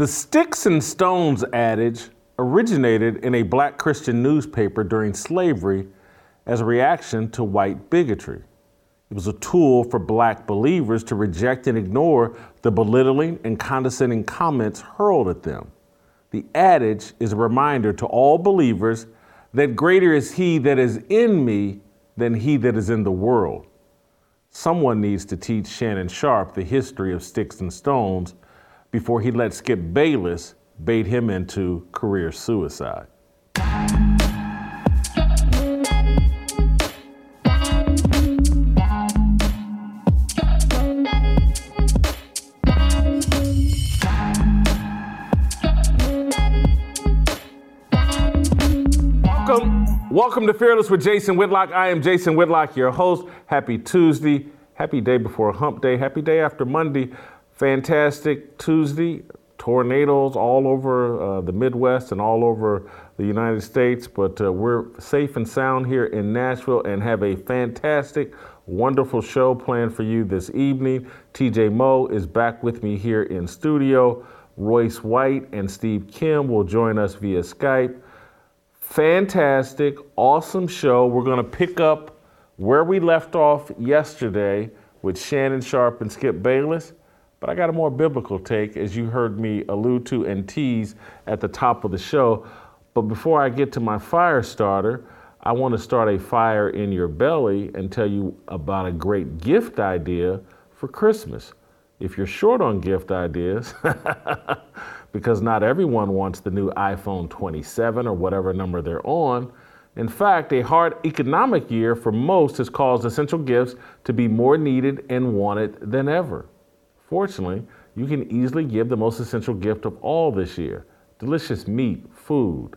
The sticks and stones adage originated in a black Christian newspaper during slavery as a reaction to white bigotry. It was a tool for black believers to reject and ignore the belittling and condescending comments hurled at them. The adage is a reminder to all believers that greater is he that is in me than he that is in the world. Someone needs to teach Shannon Sharpe the history of sticks and stones before he let Skip Bayless bait him into career suicide. Welcome, welcome to Fearless with Jason Whitlock. I am Jason Whitlock, your host. Happy Tuesday, happy day before hump day, happy day after Monday fantastic Tuesday. Tornadoes all over uh, the Midwest and all over the United States, but uh, we're safe and sound here in Nashville and have a fantastic, wonderful show planned for you this evening. TJ Moe is back with me here in studio. Royce White and Steve Kim will join us via Skype. Fantastic, awesome show. We're going to pick up where we left off yesterday with Shannon Sharpe and Skip Bayless. But I got a more biblical take, as you heard me allude to and tease at the top of the show. But before I get to my fire starter, I want to start a fire in your belly and tell you about a great gift idea for Christmas. If you're short on gift ideas, because not everyone wants the new iPhone 27 or whatever number they're on. In fact, a hard economic year for most has caused essential gifts to be more needed and wanted than ever. Fortunately, you can easily give the most essential gift of all this year delicious meat, food.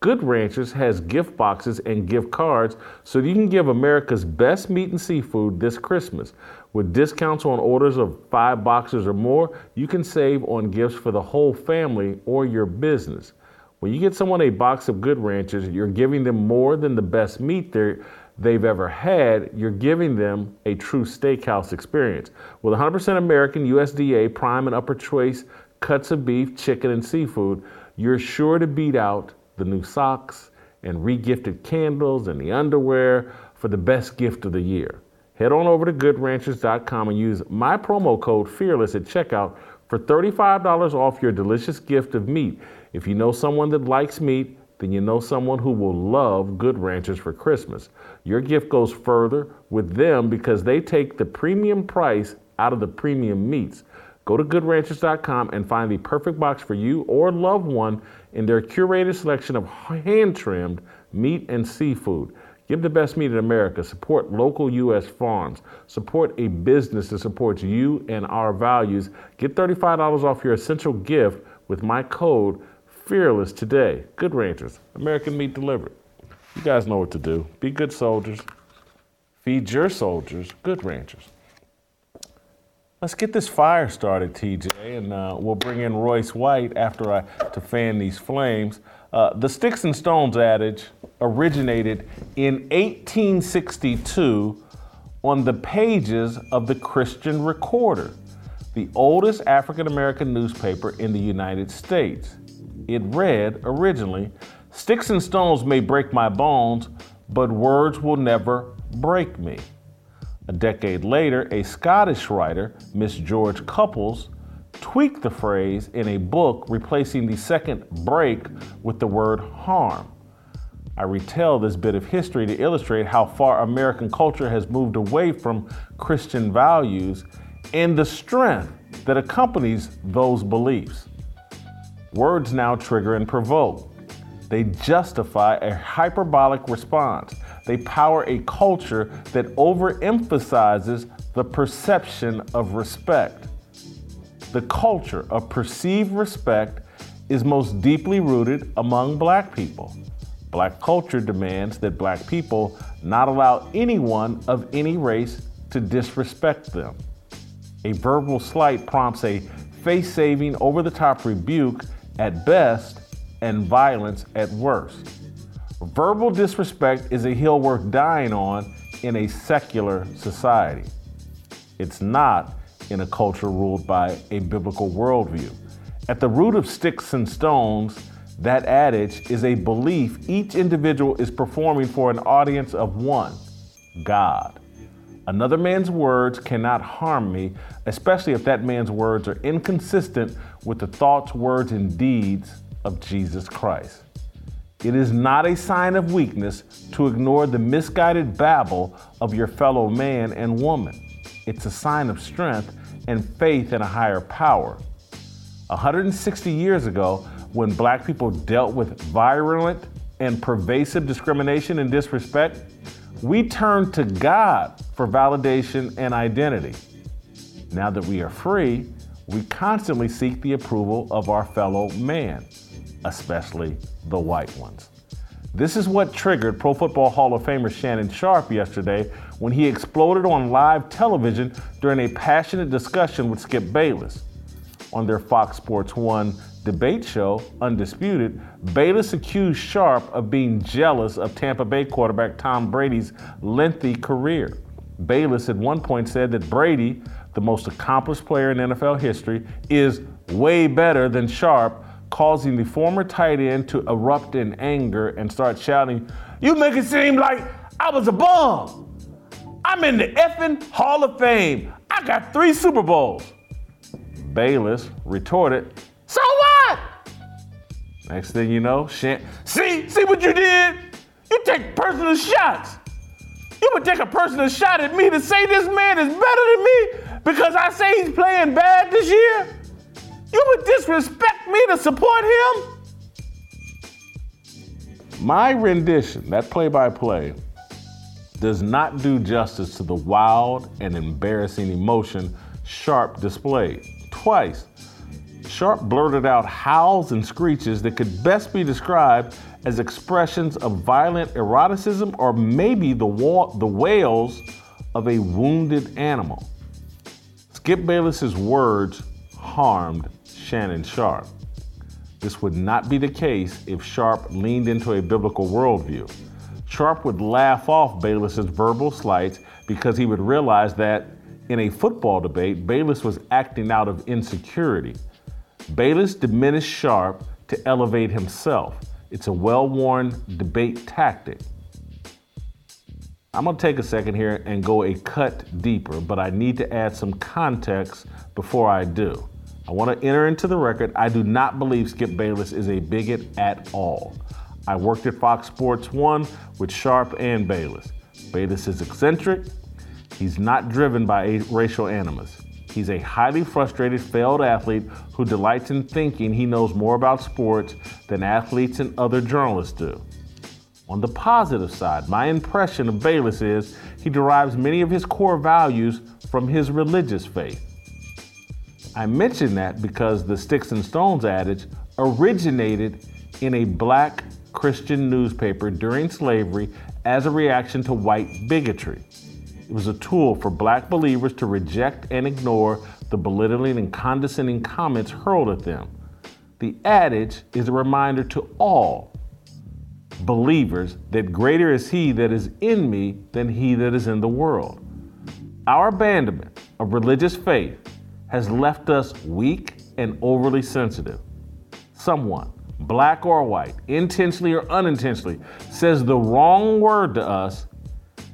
Good Ranchers has gift boxes and gift cards so you can give America's best meat and seafood this Christmas. With discounts on orders of five boxes or more, you can save on gifts for the whole family or your business. When you get someone a box of Good Ranchers, you're giving them more than the best meat they're they've ever had, you're giving them a true steakhouse experience. With 100% American USDA prime and upper choice cuts of beef, chicken, and seafood, you're sure to beat out the new socks and regifted candles and the underwear for the best gift of the year. Head on over to goodranchers.com and use my promo code FEARLESS at checkout for $35 off your delicious gift of meat. If you know someone that likes meat, then you know someone who will love Good Ranchers for Christmas. Your gift goes further with them because they take the premium price out of the premium meats. Go to goodranchers.com and find the perfect box for you or loved one in their curated selection of hand trimmed meat and seafood. Give the best meat in America. Support local U.S. farms. Support a business that supports you and our values. Get $35 off your essential gift with my code fearless today. Good ranchers, American meat delivered. You guys know what to do. Be good soldiers. Feed your soldiers, good ranchers. Let's get this fire started, TJ, and uh, we'll bring in Royce White after I to fan these flames. Uh, the sticks and stones adage originated in 1862 on the pages of the Christian Recorder, the oldest African American newspaper in the United States. It read originally Sticks and stones may break my bones, but words will never break me. A decade later, a Scottish writer, Miss George Cupples, tweaked the phrase in a book, replacing the second break with the word harm. I retell this bit of history to illustrate how far American culture has moved away from Christian values and the strength that accompanies those beliefs. Words now trigger and provoke. They justify a hyperbolic response. They power a culture that overemphasizes the perception of respect. the culture of perceived respect is most deeply rooted among black people. Black culture demands that black people not allow anyone of any race to disrespect them. A verbal slight prompts a face saving, over the top rebuke at best and violence at worst. Verbal disrespect is a hill worth dying on in a secular society. It's not in a culture ruled by a biblical worldview. At the root of sticks and stones, that adage is a belief each individual is performing for an audience of one God. Another man's words cannot harm me, especially if that man's words are inconsistent with the thoughts, words, and deeds of Jesus Christ. It is not a sign of weakness to ignore the misguided babble of your fellow man and woman. It's a sign of strength and faith in a higher power. 160 years ago, when black people dealt with virulent and pervasive discrimination and disrespect, we turned to God for validation and identity. Now that we are free, we constantly seek the approval of our fellow man, especially the white ones. This is what triggered Pro Football Hall of Famer Shannon Sharpe yesterday when he exploded on live television during a passionate discussion with Skip Bayless. On their Fox Sports 1 debate show, Undisputed, Bayless accused Sharpe of being jealous of Tampa Bay quarterback Tom Brady's lengthy career. Bayless at one point said that Brady, the most accomplished player in NFL history, is way better than Sharpe causing the former tight end to erupt in anger and start shouting, You make it seem like I was a bum. I'm in the effing Hall of Fame. I got three Super Bowls. Bayless retorted, So what? Next thing you know, Shan- see, see what you did? You take personal shots. You would take a personal shot at me to say this man is better than me because I say he's playing bad this year? You would disrespect me to support him? My rendition, that play by play, does not do justice to the wild and embarrassing emotion Sharpe displayed. Twice, Sharpe blurted out howls and screeches that could best be described as expressions of violent eroticism or maybe the, wa- the wails of a wounded animal. Skip Bayless's words harmed Shannon Sharpe. This would not be the case if Sharpe leaned into a biblical worldview. Sharpe would laugh off Bayless's verbal slights because he would realize that in a football debate, Bayless was acting out of insecurity. Bayless diminished Sharpe to elevate himself. It's a well worn debate tactic. I'm to take a second here and go a cut deeper, but I need to add some context before I do. I want to enter into the record. I do not believe Skip Bayless is a bigot at all. I worked at Fox Sports 1 with Sharpe and Bayless. Bayless is eccentric. He's not driven by racial animus. He's a highly frustrated, failed athlete who delights in thinking he knows more about sports than athletes and other journalists do. On the positive side, my impression of Bayless is he derives many of his core values from his religious faith. I mention that because the Sticks and Stones adage originated in a black Christian newspaper during slavery as a reaction to white bigotry. It was a tool for black believers to reject and ignore the belittling and condescending comments hurled at them. The adage is a reminder to all believers that greater is he that is in me than he that is in the world. Our abandonment of religious faith has left us weak and overly sensitive. Someone, black or white, intentionally or unintentionally, says the wrong word to us,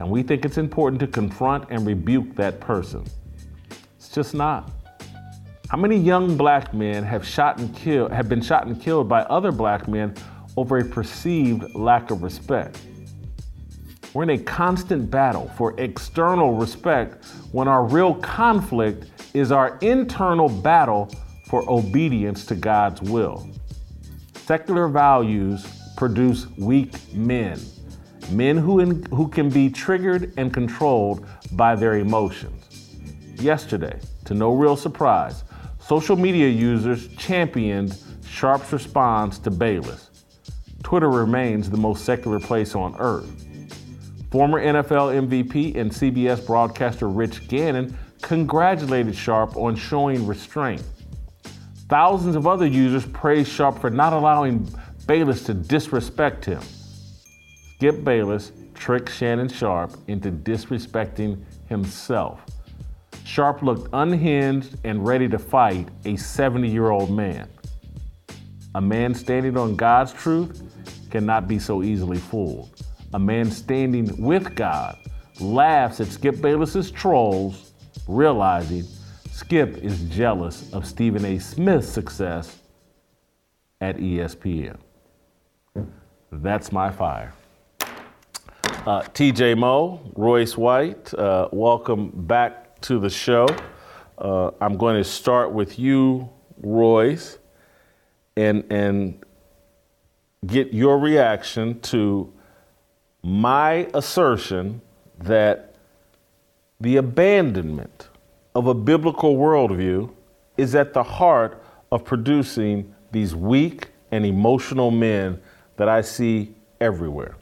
and we think it's important to confront and rebuke that person. It's just not. How many young black men have shot and killed have been shot and killed by other black men over a perceived lack of respect? We're in a constant battle for external respect when our real conflict is our internal battle for obedience to God's will. Secular values produce weak men, men who, in, who can be triggered and controlled by their emotions. Yesterday, to no real surprise, social media users championed Sharpe's response to Bayless. Twitter remains the most secular place on earth. Former NFL MVP and CBS broadcaster Rich Gannon congratulated Sharpe on showing restraint. Thousands of other users praised Sharpe for not allowing Bayless to disrespect him. Skip Bayless tricked Shannon Sharpe into disrespecting himself. Sharpe looked unhinged and ready to fight a 70 year old man. A man standing on God's truth cannot be so easily fooled. A man standing with God laughs at Skip Bayless's trolls, realizing Skip is jealous of Stephen A. Smith's success at ESPN. That's my fire. Uh, TJ Moe, Royce White, uh, welcome back to the show. Uh, I'm going to start with you, Royce, and, and get your reaction to my assertion that the abandonment of a biblical worldview is at the heart of producing these weak and emotional men that I see everywhere.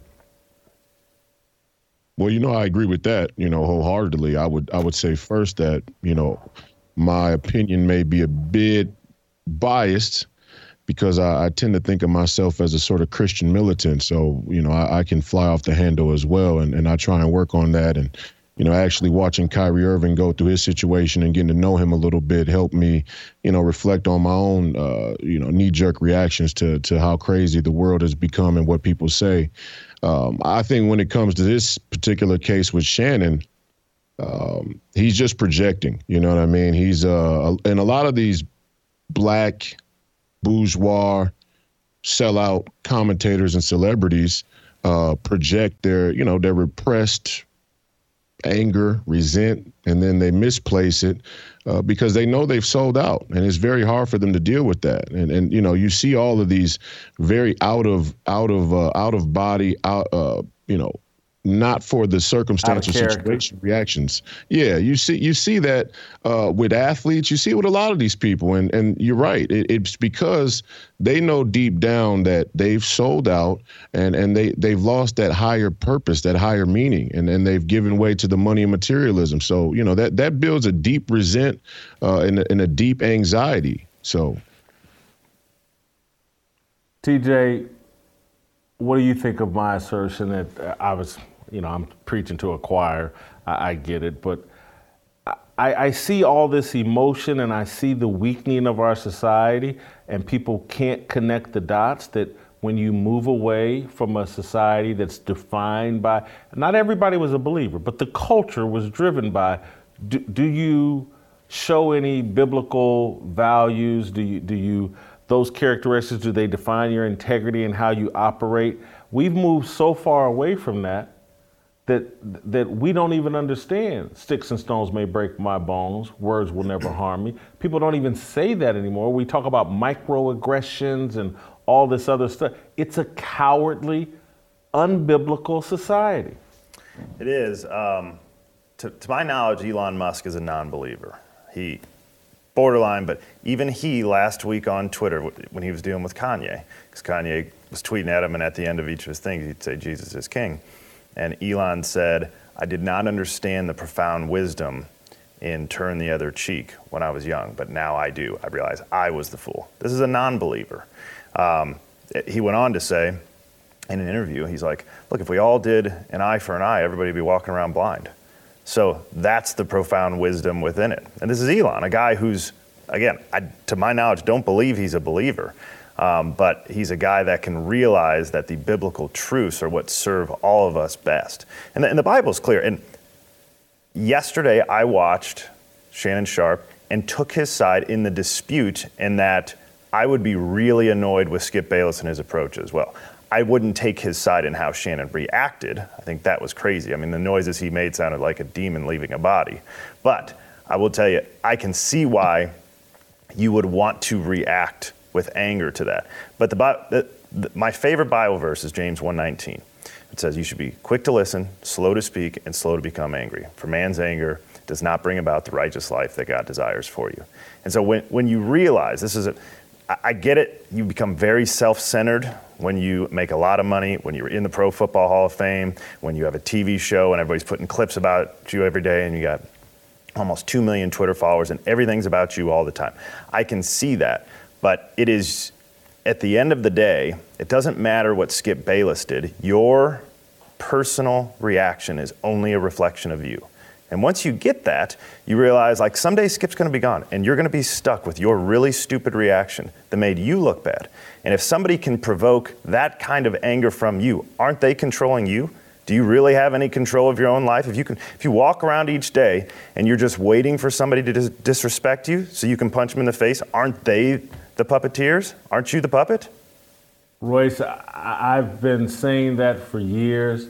Well, you know, I agree with that, you know, wholeheartedly. I would I would say first that, you know, my opinion may be a bit biased because I, I, tend to think of myself as a sort of Christian militant. So, you know, I, I, can fly off the handle as well. And, and I try and work on that. And, you know, actually watching Kyrie Irving go through his situation and getting to know him a little bit helped me, you know, reflect on my own, uh, you know, knee jerk reactions to, to how crazy the world has become and what people say. Um, I think when it comes to this particular case with Shannon, um, he's just projecting. You know what I mean? He's uh, and a lot of these black bourgeois sellout commentators and celebrities uh, project their, you know, their repressed anger, resent, and then they misplace it uh, because they know they've sold out, and it's very hard for them to deal with that. And and you know, you see all of these very out of out of uh, out of body out uh, you know not for the circumstantial situation reactions. Yeah, you see you see that uh, with athletes, you see it with a lot of these people, and and you're right. It, it's because they know deep down that they've sold out and and they they've lost that higher purpose, that higher meaning, and and they've given way to the money and materialism. So you know that that builds a deep resent uh, and, a, and a deep anxiety. So. TJ, what do you think of my assertion that uh, I was you know, I'm preaching to a choir. I, I get it, but I, I, see all this emotion and I see the weakening of our society, and people can't connect the dots that when you move away from a society that's defined by, not everybody was a believer, but the culture was driven by, do, do you show any biblical values? Do you, do you, those characteristics, do they define your integrity and how you operate? We've moved so far away from that that that we don't even understand. Sticks and stones may break my bones. Words will never harm me. People don't even say that anymore. We talk about microaggressions and all this other stuff. It's a cowardly, unbiblical society. It is. Um, to, to my knowledge, Elon Musk is a non-believer. He borderline, but even he last week on Twitter when he was dealing with Kanye, because Kanye was tweeting at him, and at the end of each of his things, he'd say, Jesus is king. And Elon said, I did not understand the profound wisdom in Turn the Other Cheek when I was young, but now I do. I realize I was the fool. This is a non believer. Um, he went on to say in an interview, he's like, Look, if we all did an eye for an eye, everybody would be walking around blind. So that's the profound wisdom within it. And this is Elon, a guy who's, again, I, to my knowledge, don't believe he's a believer. Um, but he's a guy that can realize that the biblical truths are what serve all of us best. And the, and the Bible's clear. And yesterday I watched Shannon Sharpe and took his side in the dispute, in that I would be really annoyed with Skip Bayless and his approach as well. I wouldn't take his side in how Shannon reacted. I think that was crazy. I mean, the noises he made sounded like a demon leaving a body. But I will tell you, I can see why you would want to react with anger to that. But the, the, the, my favorite Bible verse is James 1:19. It says, "You should be quick to listen, slow to speak, and slow to become angry. For man's anger does not bring about the righteous life that God desires for you. And so when, when you realize this is a, I get it, you become very self centered when you make a lot of money, when you're in the Pro Football Hall of Fame, when you have a TV show and everybody's putting clips about you every day and you got almost 2 million Twitter followers and everything's about you all the time. I can see that. But it is, at the end of the day, it doesn't matter what Skip Bayless did. Your personal reaction is only a reflection of you. And once you get that, you realize like someday Skip's going to be gone and you're going to be stuck with your really stupid reaction that made you look bad. And if somebody can provoke that kind of anger from you, aren't they controlling you? Do you really have any control of your own life? If you can if you walk around each day and you're just waiting for somebody to dis- disrespect you so you can punch them in the face, aren't they the puppeteers? Aren't you the puppet? Royce, I've been saying that for years.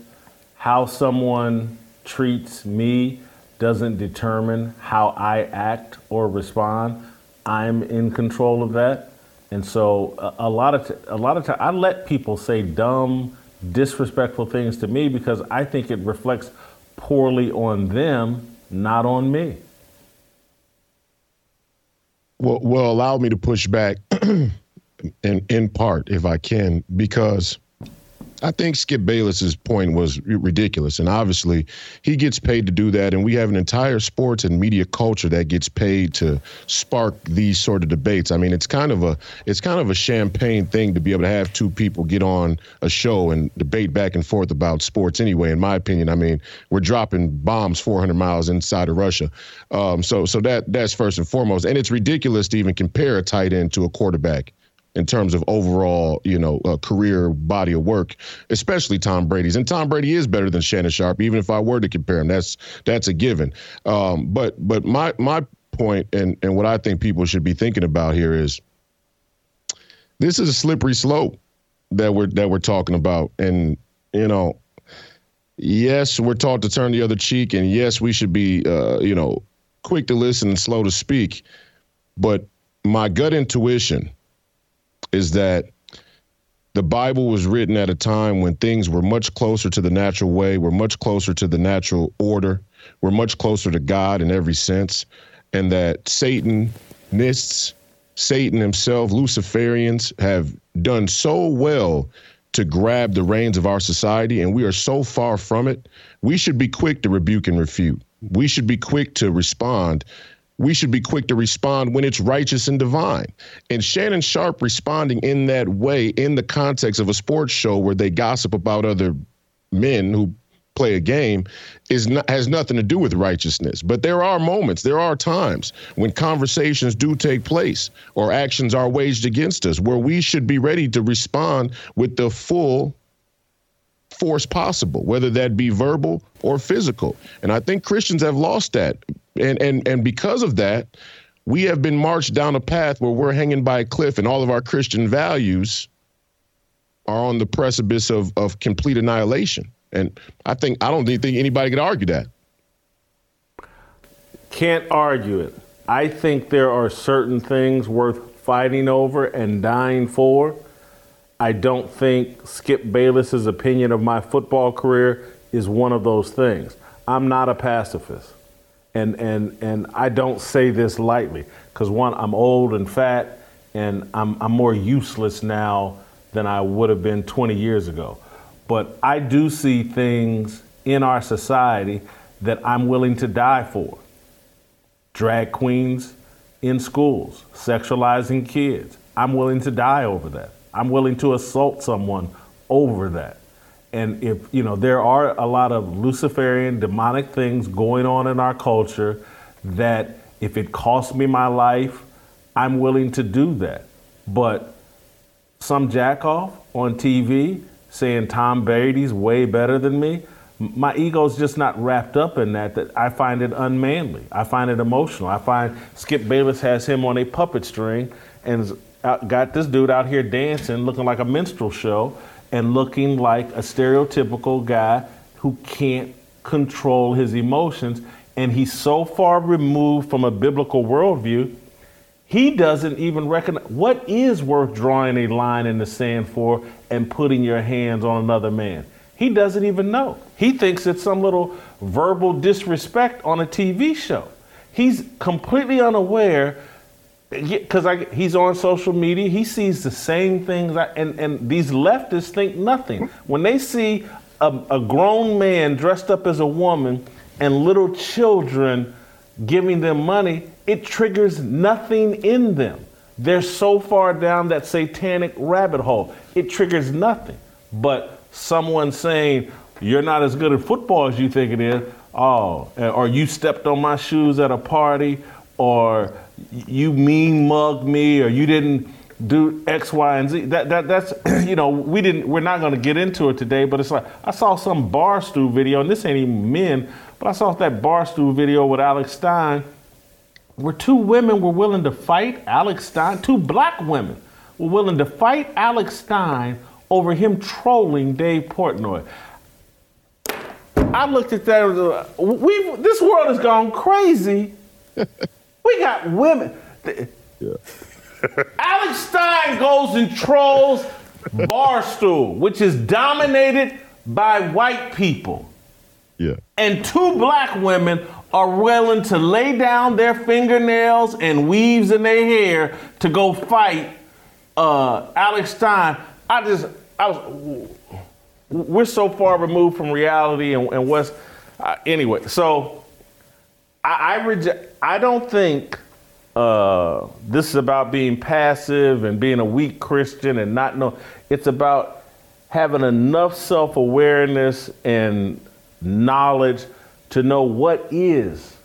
How someone treats me doesn't determine how I act or respond. I'm in control of that. And so a, a lot of t- a lot of times I let people say dumb, disrespectful things to me because I think it reflects poorly on them, not on me. Well, well, allow me to push back in in part, if I can, because I think Skip Bayless's point was ridiculous, and obviously he gets paid to do that, and we have an entire sports and media culture that gets paid to spark these sort of debates. I mean, it's kind of a it's kind of a champagne thing to be able to have two people get on a show and debate back and forth about sports. Anyway, in my opinion, I mean, we're dropping bombs 400 miles inside of Russia, um, so so that that's first and foremost, and it's ridiculous to even compare a tight end to a quarterback in terms of overall, you know, uh, career body of work, especially Tom Brady's. And Tom Brady is better than Shannon Sharpe, even if I were to compare him. That's that's a given. Um, but but my my point and and what I think people should be thinking about here is this is a slippery slope that we're that we're talking about, and you know. Yes, we're taught to turn the other cheek, and yes, we should be, uh, you know, quick to listen and slow to speak. But my gut intuition is that the Bible was written at a time when things were much closer to the natural way, were much closer to the natural order, were much closer to God in every sense, and that Satanists, Satan himself, Luciferians have done so well to grab the reins of our society, and we are so far from it. We should be quick to rebuke and refute. We should be quick to respond we should be quick to respond when it's righteous and divine. And Shannon Sharpe responding in that way in the context of a sports show where they gossip about other men who play a game is not, has nothing to do with righteousness. But there are moments, there are times when conversations do take place or actions are waged against us where we should be ready to respond with the full force possible, whether that be verbal or physical. And I think Christians have lost that. And and and because of that, we have been marched down a path where we're hanging by a cliff and all of our Christian values are on the precipice of of complete annihilation. And I think I don't think anybody could argue that. Can't argue it. I think there are certain things worth fighting over and dying for I don't think Skip Bayless's opinion of my football career is one of those things. I'm not a pacifist. And, and, and I don't say this lightly because, one, I'm old and fat, and I'm, I'm more useless now than I would have been 20 years ago. But I do see things in our society that I'm willing to die for. Drag queens in schools, sexualizing kids. I'm willing to die over that. I'm willing to assault someone over that. And if, you know, there are a lot of Luciferian demonic things going on in our culture that if it costs me my life, I'm willing to do that. But some jackoff on TV saying Tom Brady's way better than me, my ego's just not wrapped up in that that I find it unmanly. I find it emotional. I find Skip Bayless has him on a puppet string and out, got this dude out here dancing, looking like a minstrel show, and looking like a stereotypical guy who can't control his emotions. And he's so far removed from a biblical worldview, he doesn't even recognize what is worth drawing a line in the sand for and putting your hands on another man. He doesn't even know. He thinks it's some little verbal disrespect on a TV show. He's completely unaware because he's on social media. He sees the same things, I, and, and these leftists think nothing. When they see a, a grown man dressed up as a woman and little children giving them money, it triggers nothing in them. They're so far down that satanic rabbit hole. It triggers nothing. But someone saying, You're not as good at football as you think it is, oh, or you stepped on my shoes at a party, or you mean mug me, or you didn't do X, Y, and Z. That, that that's you know we didn't we're not going to get into it today, but it's like I saw some barstool video, and this ain't even men, but I saw that barstool video with Alex Stein, where two women were willing to fight Alex Stein, two black women were willing to fight Alex Stein over him trolling Dave Portnoy. I looked at that. We this world has gone crazy. we got women. Yeah. Alex Stein goes and trolls Barstool, which is dominated by white people. Yeah. And two black women are willing to lay down their fingernails and weaves in their hair to go fight uh, Alex Stein. I just, I was, we're so far removed from reality and, and what's, uh, anyway, so I, I I don't think uh, this is about being passive and being a weak Christian and not know. It's about having enough self awareness and knowledge to know what is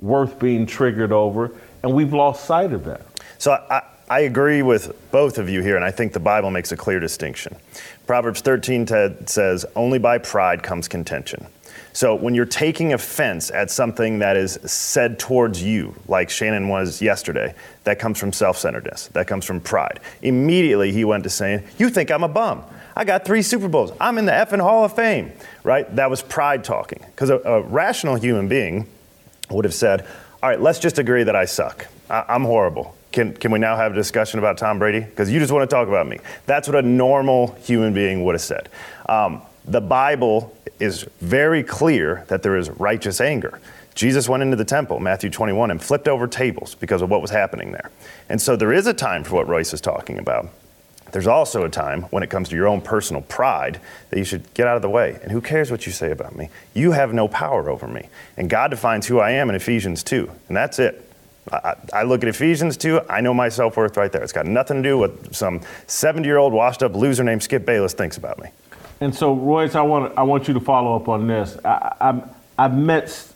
worth being triggered over, and we've lost sight of that. So I, I agree with both of you here, and I think the Bible makes a clear distinction. Proverbs 13 says, Only by pride comes contention. So when you're taking offense at something that is said towards you, like Shannon was yesterday, that comes from self centeredness, that comes from pride. Immediately he went to saying, You think I'm a bum. I got three Super Bowls. I'm in the effing Hall of Fame, right? That was pride talking. Because a, a, rational human being would have said, All right, let's just agree that I suck. I, I'm horrible. Can, can we now have a discussion about Tom Brady? Because you just want to talk about me. That's what a normal human being would have said. Um, the Bible is very clear that there is righteous anger. Jesus went into the temple, Matthew 21, and flipped over tables because of what was happening there. And so there is a time for what Royce is talking about. There's also a time when it comes to your own personal pride that you should get out of the way. And who cares what you say about me? You have no power over me. And God defines who I am in Ephesians 2, and that's it. I, I look at Ephesians 2, I know my self worth right there. It's got nothing to do with some 70 year old washed up loser named Skip Bayless thinks about me. And so, Royce, I want I want you to follow up on this. I, I, I've met,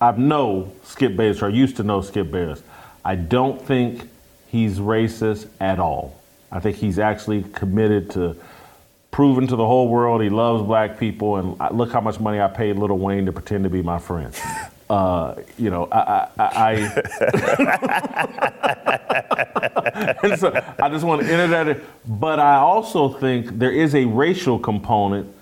I know Skip Bayless, or I used to know Skip Bayless. I don't think he's racist at all. I think he's actually committed to proving to the whole world he loves black people. And look how much money I paid Lil Wayne to pretend to be my friend. Uh, you know, I, I, I and so I just want to enter that. But I also think there is a racial component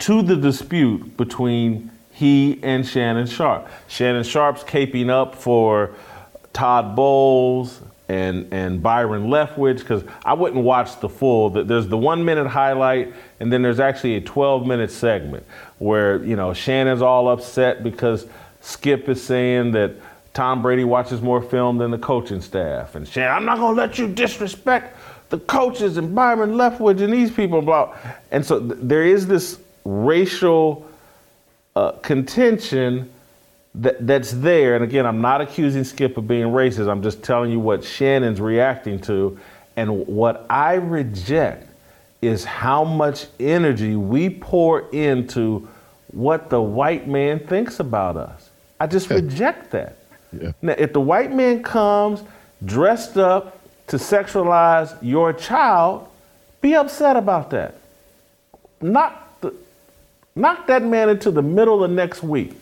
to the dispute between he and Shannon Sharpe. Shannon Sharpe's caping up for Todd Bowles and and Byron Leftwich because I wouldn't watch the full. There's the one minute highlight, and then there's actually a 12 minute segment where you know Shannon's all upset because Skip is saying that Tom Brady watches more film than the coaching staff. And Shannon, I'm not to let you disrespect the coaches and Byron Leftwich and these people. Blah. And so th- there is this racial uh, contention that, that's there. And again, I'm not accusing Skip of being racist. I'm just telling you what Shannon's reacting to. And what I reject is how much energy we pour into what the white man thinks about us. I just reject that. Yeah. Now, if the white man comes dressed up to sexualize your child, be upset about that. Knock, the, knock that man into the middle of next week,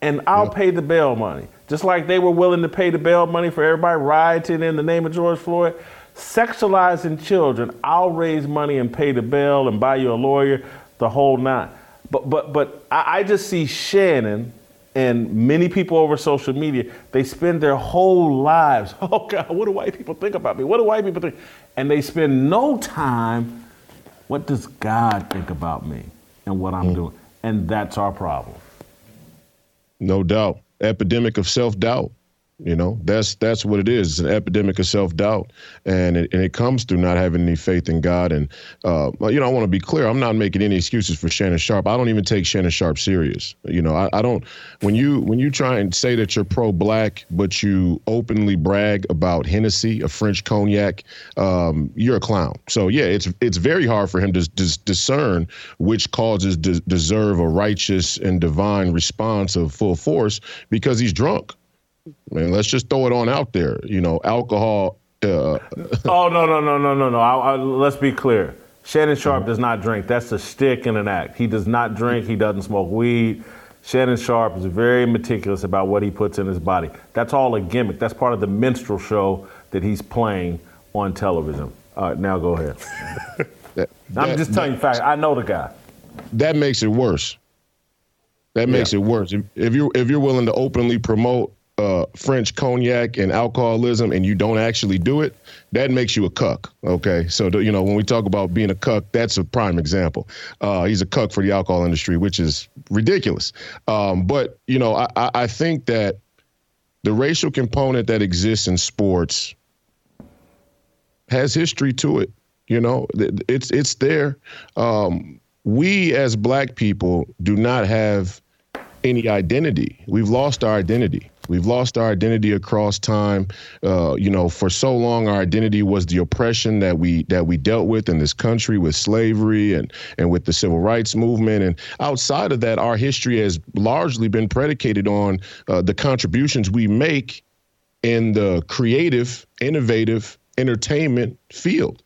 and I'll pay the bail money. Just like they were willing to pay the bail money for everybody rioting in the name of George Floyd. Sexualizing children, I'll raise money and pay the bail and buy you a lawyer, the whole nine. But but but I, I just see Shannon and many people over social media, they spend their whole lives, oh God, what do white people think about me? What do white people think? And they spend no time, what does God think about me? and what I'm mm. doing. And that's our problem. No doubt. Epidemic of self doubt. You know, that's that's what it is. It's an epidemic of self doubt, and it, and it comes through not having any faith in God. And uh, you know, I want to be clear. I'm not making any excuses for Shannon Sharpe. I don't even take Shannon Sharpe serious. You know, I, I don't. When you when you try and say that you're pro-black, but you openly brag about Hennessy, a French cognac, um, you're a clown. So yeah, it's it's very hard for him to, to discern which causes de- deserve a righteous and divine response of full force because he's drunk. Man, let's just throw it on out there. You know, alcohol. Uh, oh no no no no no no! I, I, let's be clear. Shannon Sharpe does not drink. That's a stick and an act. He does not drink. He doesn't smoke weed. Shannon Sharpe is very meticulous about what he puts in his body. That's all a gimmick. That's part of the minstrel show that he's playing on television. All right, now go ahead. that, I'm that, just telling you facts. I know the guy. That makes it worse. That makes yeah. it worse. If, if you if you're willing to openly promote uh, French cognac and alcoholism and you don't actually do it, that makes you a cuck. Okay. So, you know, when we talk about being a cuck, that's a prime example. Uh, he's a cuck for the alcohol industry, which is ridiculous. Um, but, you know, I, I think that the racial component that exists in sports has history to it. You know, it's it's there. Um, we as black people do not have any identity. We've lost our identity. We've lost our identity across time. Uh, you know, for so long, our identity was the oppression that we that we dealt with in this country with slavery and and with the civil rights movement. And outside of that, our history has largely been predicated on uh, the contributions we make in the creative, innovative entertainment field.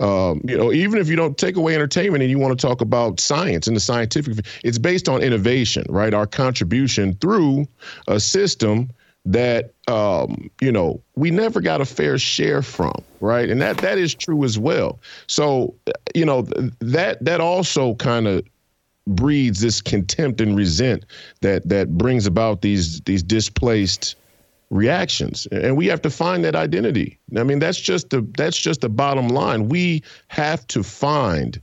Um, you know, even if you don't take away entertainment and you want to talk about science and the scientific, it's based on innovation, right? Our contribution through a system that um, you know we never got a fair share from, right? And that that is true as well. So you know that that also kind of breeds this contempt and resent that that brings about these these displaced reactions. And we have to find that identity. I mean that's just the that's just the bottom line. We have to find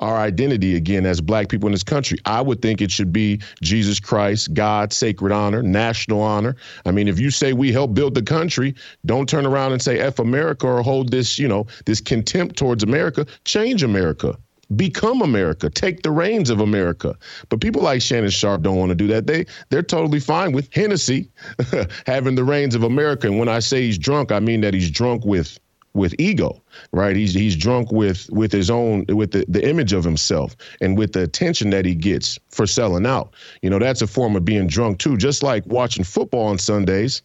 our identity again as black people in this country. I would think it should be jesus christ god sacred honor national honor. I mean if you say we help build the country don't turn around and say f america or hold this you know this contempt towards america. Change america become America, take the reins of America. But people like Shannon Sharpe don't want to do that. They they're totally fine with Hennessy having the reins of America. And when I say he's drunk, I mean that he's drunk with with ego, right? He's he's drunk with with his own with the, the image of himself and with the attention that he gets for selling out. You know, that's a form of being drunk too. Just like watching football on Sundays,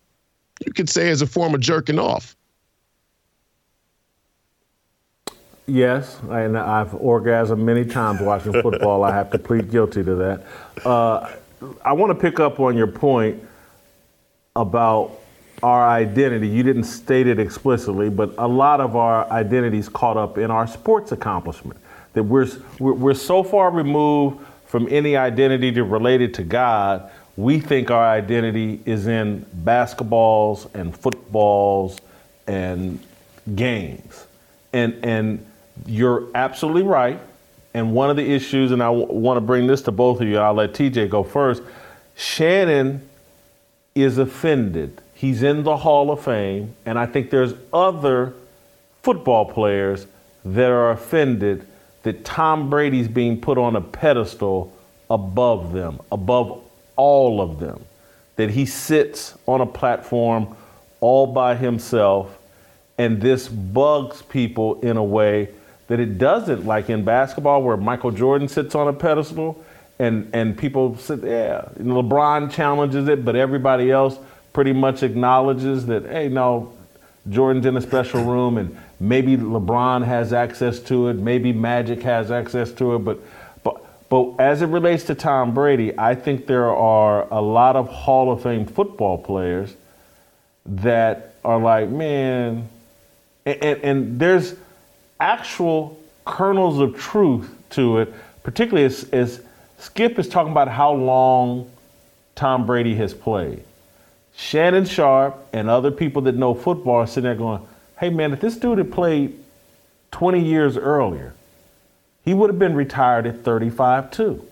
you could say as a form of jerking off. Yes, and I've orgasmed many times watching football. I have to plead guilty to that. Uh, I want to pick up on your point about our identity. You didn't state it explicitly, but a lot of our identity is caught up in our sports accomplishment. That we're, we're so far removed from any identity related to God, we think our identity is in basketballs and footballs and games. And, and you're absolutely right. And one of the issues, and I w- want to bring this to both of you, I'll let TJ go first. Shannon is offended. He's in the Hall of Fame, and I think there's other football players that are offended that Tom Brady's being put on a pedestal above them, above all of them. That he sits on a platform all by himself, and this bugs people in a way that it doesn't, like in basketball where Michael Jordan sits on a pedestal and, and people sit, yeah, LeBron challenges it, but everybody else pretty much acknowledges that, hey, no, Jordan's in a special room and maybe LeBron has access to it, maybe Magic has access to it, but but but as it relates to Tom Brady, I think there are a lot of Hall of Fame football players that are like, man, and, and, and there's actual kernels of truth to it, particularly as, as Skip is talking about how long Tom Brady has played. Shannon Sharpe and other people that know football are sitting there going, hey man, if this dude had played 20 years earlier, he would have been retired at 35 too,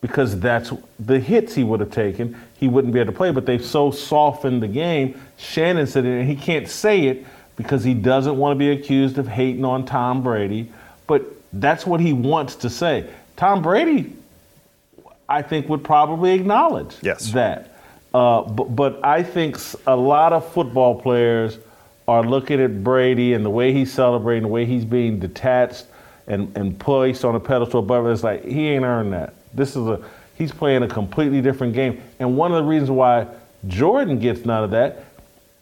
because that's the hits he would have taken. He wouldn't be able to play, but they've so softened the game. Shannon said it, and he can't say it because he doesn't want to be accused of hating on Tom Brady, but that's what he wants to say. Tom Brady, I think, would probably acknowledge yes. that. Uh, but, but I think a lot of football players are looking at Brady and the way he's celebrating, the way he's being detached and, and placed on a pedestal above it. It's like he ain't earned that. This is a he's playing a completely different game. And one of the reasons why Jordan gets none of that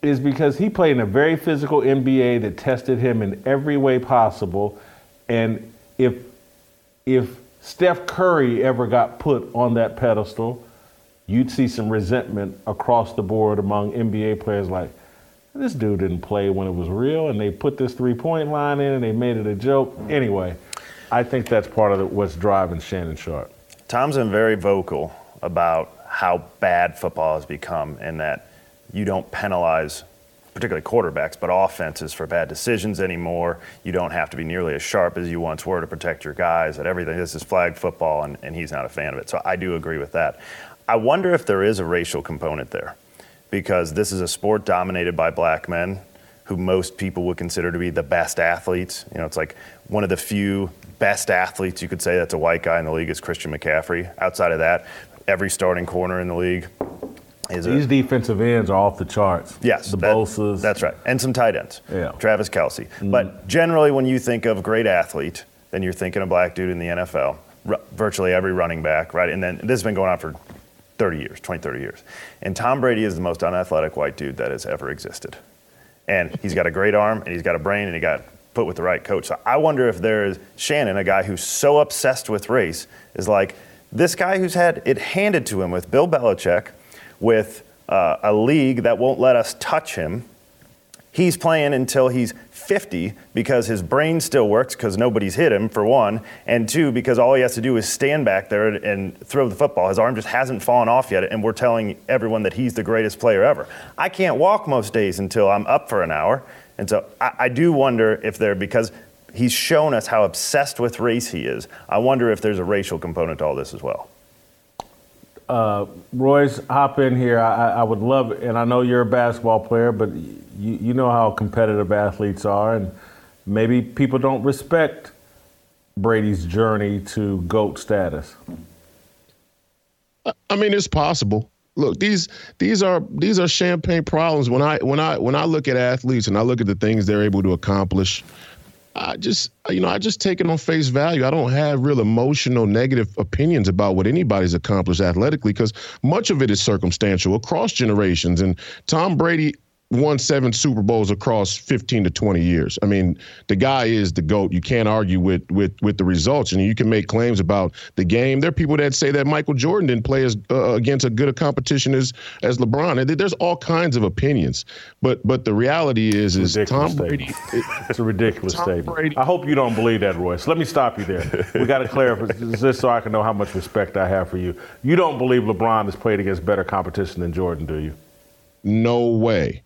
is because he played in a very physical NBA that tested him in every way possible. And if if Steph Curry ever got put on that pedestal, you'd see some resentment across the board among NBA players like, this dude didn't play when it was real, and they put this three point line in and they made it a joke. Anyway, I think that's part of what's driving Shannon Sharpe. Tom's been very vocal about how bad football has become and that you don't penalize particularly quarterbacks, but offenses for bad decisions anymore. You don't have to be nearly as sharp as you once were to protect your guys. That everything this is flag football, and, and he's not a fan of it. So I do agree with that. I wonder if there is a racial component there, because this is a sport dominated by black men who most people would consider to be the best athletes. You know, it's like one of the few best athletes you could say that's a white guy in the league is Christian McCaffrey. Outside of that, every starting corner in the league these a, defensive ends are off the charts. Yes, the that, Bosa's. That's right, and some tight ends. Yeah, Travis Kelce. Mm. But generally, when you think of great athlete, then you're thinking a black dude in the NFL. R- virtually every running back, right? And then this has been going on for 30 years, 20, 30 years. And Tom Brady is the most unathletic white dude that has ever existed. And he's got a great arm, and he's got a brain, and he got put with the right coach. So I wonder if there is Shannon, a guy who's so obsessed with race, is like this guy who's had it handed to him with Bill Belichick with uh, a league that won't let us touch him. He's playing until he's 50 because his brain still works because nobody's hit him, for one, and two, because all he has to do is stand back there and throw the football. His arm just hasn't fallen off yet, and we're telling everyone that he's the greatest player ever. I can't walk most days until I'm up for an hour. And so I, I do wonder if there, because he's shown us how obsessed with race he is, I wonder if there's a racial component to all this as well uh, Royce, hop in here. I, I, would love, and I know you're a basketball player, but you, you know how competitive athletes are, and maybe people don't respect Brady's journey to GOAT status. I mean, it's possible. Look, these these are these are champagne problems. When I when I when I look at athletes and I look at the things they're able to accomplish, I just, you know, I just take it on face value. I don't have real emotional negative opinions about what anybody's accomplished athletically because much of it is circumstantial across generations. And Tom Brady won seven Super Bowls across 15 to 20 years. I mean, the guy is the GOAT. You can't argue with with with the results. And you can make claims about the game. There are people that say that Michael Jordan didn't play as uh, against a good a competition as as LeBron. And there's all kinds of opinions. But but the reality is is Tom. Brady. It, it's a ridiculous Tom statement. Brady. I hope you don't believe that, Royce. Let me stop you there. we got to clarify this so I can know how much respect I have for you. You don't believe LeBron has played against better competition than Jordan, do you? No way.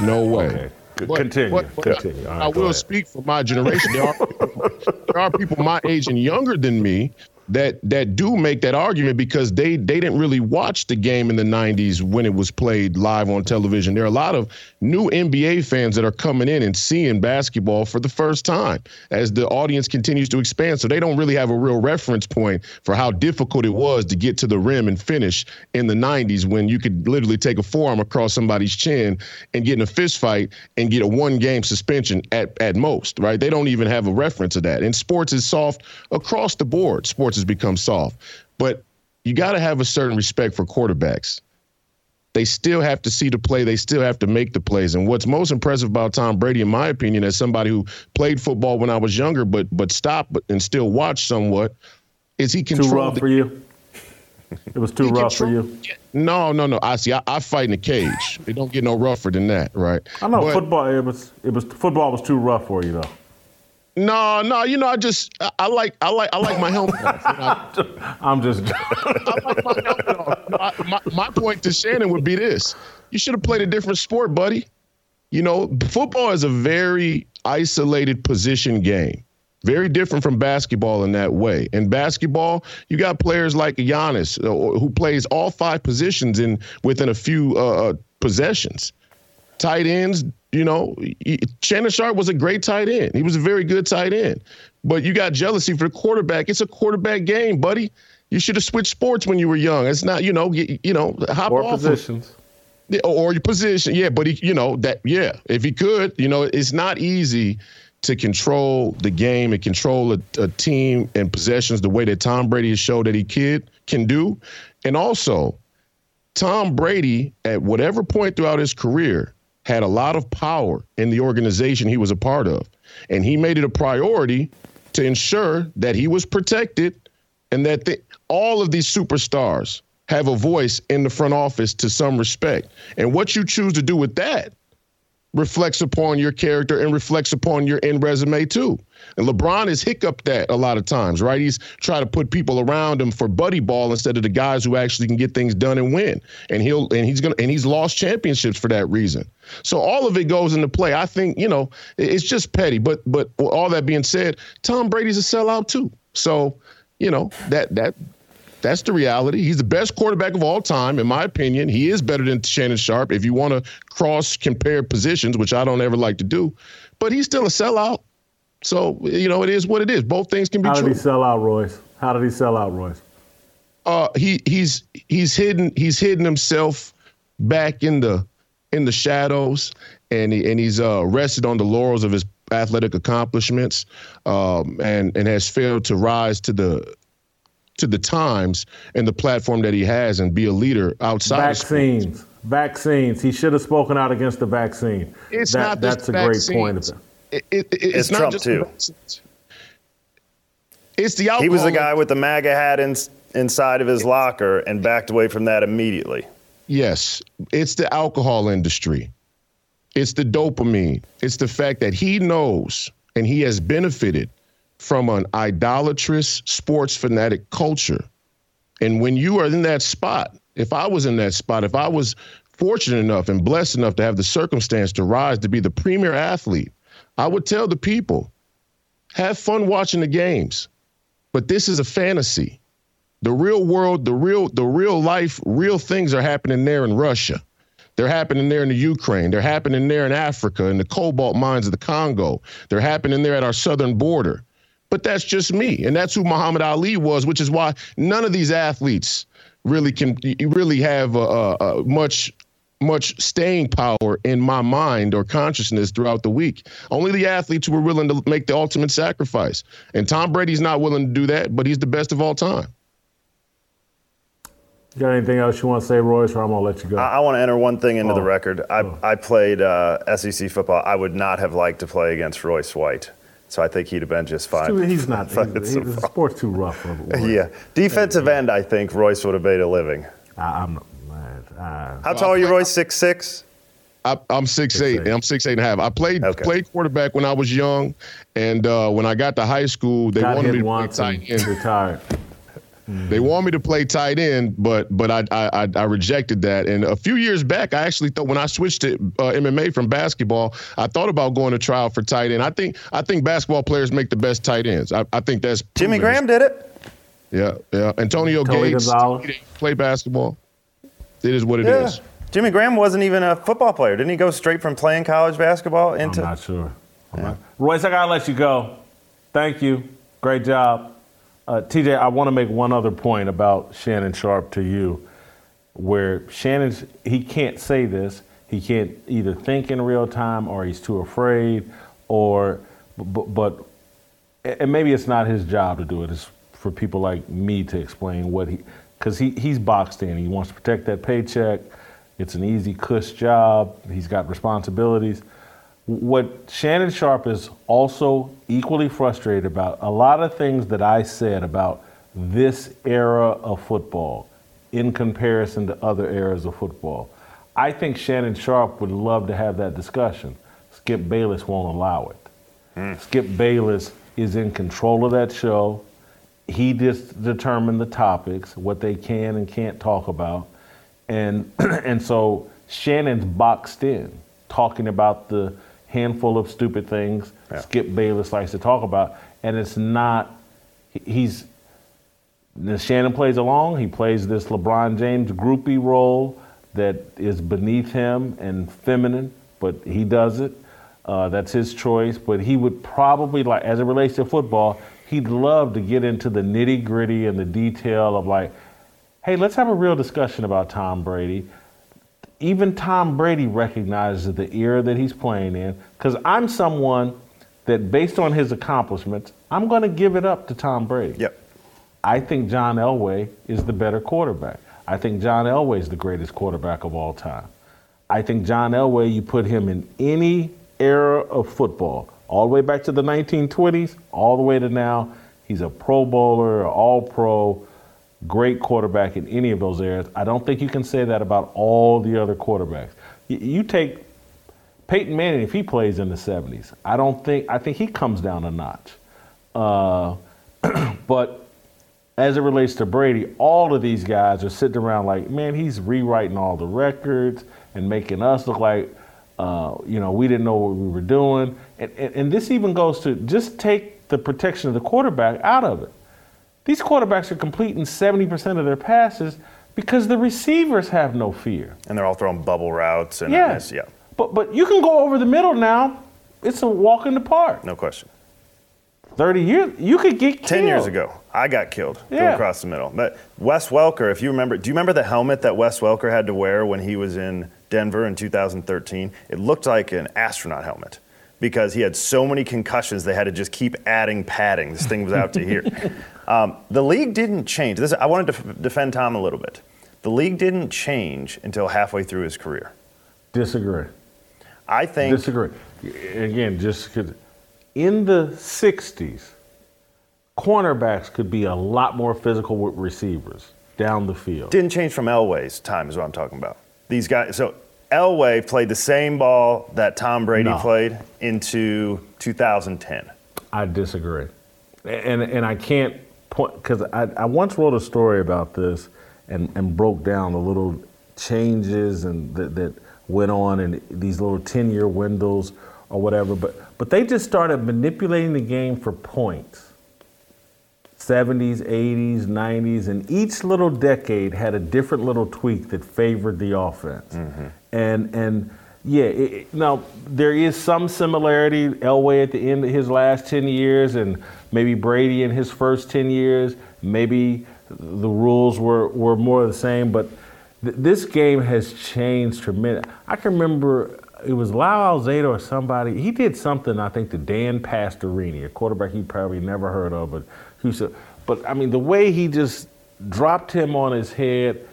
No way. Okay. But, continue. But, but continue. I, I will ahead. speak for my generation. There are, there are people my age and younger than me that that do make that argument because they they didn't really watch the game in the 90s when it was played live on television. There are a lot of new NBA fans that are coming in and seeing basketball for the first time as the audience continues to expand. So they don't really have a real reference point for how difficult it was to get to the rim and finish in the 90s when you could literally take a forearm across somebody's chin and get in a fist fight and get a one game suspension at at most, right? They don't even have a reference of that. And sports is soft across the board. Sports has become soft. But you got to have a certain respect for quarterbacks. They still have to see the play. They still have to make the plays. And what's most impressive about Tom Brady, in my opinion, as somebody who played football when I was younger, but but stopped but, and still watched somewhat, is he controlled. Too rough the, for you. It was too rough for you. No, no, no. I see. I, I, fight in a cage. It don't get no rougher than that, right? I know but, football. It was. It was. Football was too rough for you, though. No, no, you know, I just I, like I like I like my helmet off. Know? I'm just. I like my helmet off. No, I, my, my point to Shannon would be this: you should have played a different sport, buddy. You know, football is a very isolated position game. Very different from basketball in that way. In basketball, you got players like Giannis uh, who plays all five positions in within a few uh, uh possessions. Tight ends, you know, Shannon Sharpe was a great tight end. He was a very good tight end. But you got jealousy for the quarterback. It's a quarterback game, buddy. You should have switched sports when you were young. It's not, you know, you, you know, hop or off positions. Of, or your position, yeah. But he, you know, that, yeah. If he could, you know, it's not easy to control the game and control a, a, team and possessions the way that Tom Brady has showed that he kid can do. And also, Tom Brady, at whatever point throughout his career, had a lot of power in the organization he was a part of. And he made it a priority to ensure that he was protected and that the, all of these superstars have a voice in the front office to some respect. And what you choose to do with that reflects upon your character and reflects upon your end resume too. And LeBron has hiccuped that a lot of times, right? He's trying to put people around him for buddy ball instead of the guys who actually can get things done and win. And he'll and he's gonna and he's lost championships for that reason. So all of it goes into play. I think you know it's just petty, but but all that being said, Tom Brady's a sellout too. So you know that that that's the reality. He's the best quarterback of all time, in my opinion. He is better than Shannon Sharpe if you want to cross compare positions, which I don't ever like to do. But he's still a sellout. So, you know, it is what it is. Both things can be How true. How did he sell out, Royce? How did he sell out, Royce? Uh, he he's he's hidden he's hidden himself back in the in the shadows, and he, and he's uh, rested on the laurels of his athletic accomplishments, um, and and has failed to rise to the to the times and the platform that he has and be a leader outside of the vaccines. Vaccines. He should have spoken out against the vaccine. It's that, not that's a vaccines. great point. It, it, it, it's, it's, not Trump just too. It's the alcohol. He was the guy with the MAGA hat in, inside of his locker and backed away from that immediately. Yes, it's the alcohol industry. It's the dopamine. It's the fact that he knows and he has benefited from an idolatrous sports fanatic culture. And when you are in that spot, if I was in that spot, if I was fortunate enough and blessed enough to have the circumstance to rise to be the premier athlete, I would tell the people have fun watching the games. But this is a fantasy. The real world, the real, the real life, real things are happening there in Russia. They're happening there in the Ukraine. They're happening there in Africa, in the cobalt mines of the Congo. They're happening there at our southern border. But that's just me. And that's who Muhammad Ali was, which is why none of these athletes really can really have uh, uh, much much staying power in my mind or consciousness throughout the week. Only the athletes who were willing to make the ultimate sacrifice. And Tom Brady's not willing to do that, but he's the best of all time. You got anything else you want to say, Royce, or I'm going to let you go? I, I want to enter one thing into oh. the record. I, oh. I played uh, SEC football. I would not have liked to play against Royce White. So I think he'd have been just fine. Too, he's not. He's, he's, the sport's too rough for. Yeah, defensive end. I think Royce would have made a living. I, am man. Uh, How tall are you, Royce? Six six. I, am six, six eight, eight. I'm six eight and a half. I played okay. played quarterback when I was young, and uh, when I got to high school, they got wanted me to once play tight end. Retired. Mm-hmm. They want me to play tight end, but but I, I I rejected that. And a few years back, I actually thought when I switched to uh, MMA from basketball, I thought about going to trial for tight end. I think I think basketball players make the best tight ends. I, I think that's Jimmy Graham did it. Yeah, yeah. Antonio Tony Gates play basketball. It is what it yeah. is. Jimmy Graham wasn't even a football player. Didn't he go straight from playing college basketball into? I'm not sure. I'm yeah. not. Royce, I gotta let you go. Thank you. Great job. Uh, TJ, I want to make one other point about Shannon Sharpe to you, where Shannon's he can't say this. He can't either think in real time or he's too afraid, or but, but and maybe it's not his job to do it. It's for people like me to explain what he because he, he's boxed in. He wants to protect that paycheck. It's an easy cush job. He's got responsibilities. What Shannon Sharpe is also equally frustrated about, a lot of things that I said about this era of football in comparison to other eras of football. I think Shannon Sharpe would love to have that discussion. Skip Bayless won't allow it. Mm. Skip Bayless is in control of that show. He just determined the topics, what they can and can't talk about. And and so Shannon's boxed in, talking about the handful of stupid things Yeah. Skip Bayless likes to talk about, and it's not. He's Shannon plays along. He plays this LeBron James groupie role that is beneath him and feminine, but he does it. Uh, that's his choice. But he would probably like, as it relates to football, he'd love to get into the nitty gritty and the detail of like, hey, let's have a real discussion about Tom Brady. Even Tom Brady recognizes the era that he's playing in. Because I'm someone that, based on his accomplishments, I'm going to give it up to Tom Brady. Yep. I think John Elway is the better quarterback. I think John Elway is the greatest quarterback of all time. I think John Elway, you put him in any era of football, all the way back to the 1920s, all the way to now, he's a Pro Bowler, All Pro, great quarterback in any of those areas. I don't think you can say that about all the other quarterbacks. You take Peyton Manning, if he plays in the 70s, I don't think, I think he comes down a notch. Uh, but as it relates to Brady, all of these guys are sitting around like, man, he's rewriting all the records and making us look like, uh, you know, we didn't know what we were doing. And, and, and this even goes to just take the protection of the quarterback out of it. These quarterbacks are completing 70% of their passes because the receivers have no fear. And they're all throwing bubble routes and Yeah. yeah, But, but you can go over the middle now. It's a walk in the park. no question. 30 years, you could get killed. 10 years ago, I got killed going Yeah. across the middle. But Wes Welker, if you remember, do you remember the helmet that Wes Welker had to wear when he was in Denver in 2013? It looked like an astronaut helmet because he had so many concussions, they had to just keep adding padding. This thing was out to here. Um, the league didn't change. This, I wanted to f- defend Tom a little bit. The league didn't change until halfway through his career. Disagree. I think Disagree. Again, just because in the 60s, cornerbacks could be a lot more physical with receivers down the field. didn't change from Elway's time is what I'm talking about. These guys, so Elway played the same ball that Tom Brady No. played into 2010. I disagree. And, and I can't point, because I, I once wrote a story about this and, and broke down the little changes and that, that went on in these little 10 year windows or whatever. But, but they just started manipulating the game for points. 70s, 80s, 90s, and each little decade had a different little tweak that favored the offense. Mm-hmm. And and yeah, it, now there is some similarity. Elway at the end of his last 10 years, and maybe Brady in his first 10 years. Maybe the rules were were more the same, but th- this game has changed tremendously. I can remember it was Lyle Alzado or somebody. He did something, I think, to Dan Pastorini, a quarterback he probably never heard of, but who said, but I mean, the way he just dropped him on his head,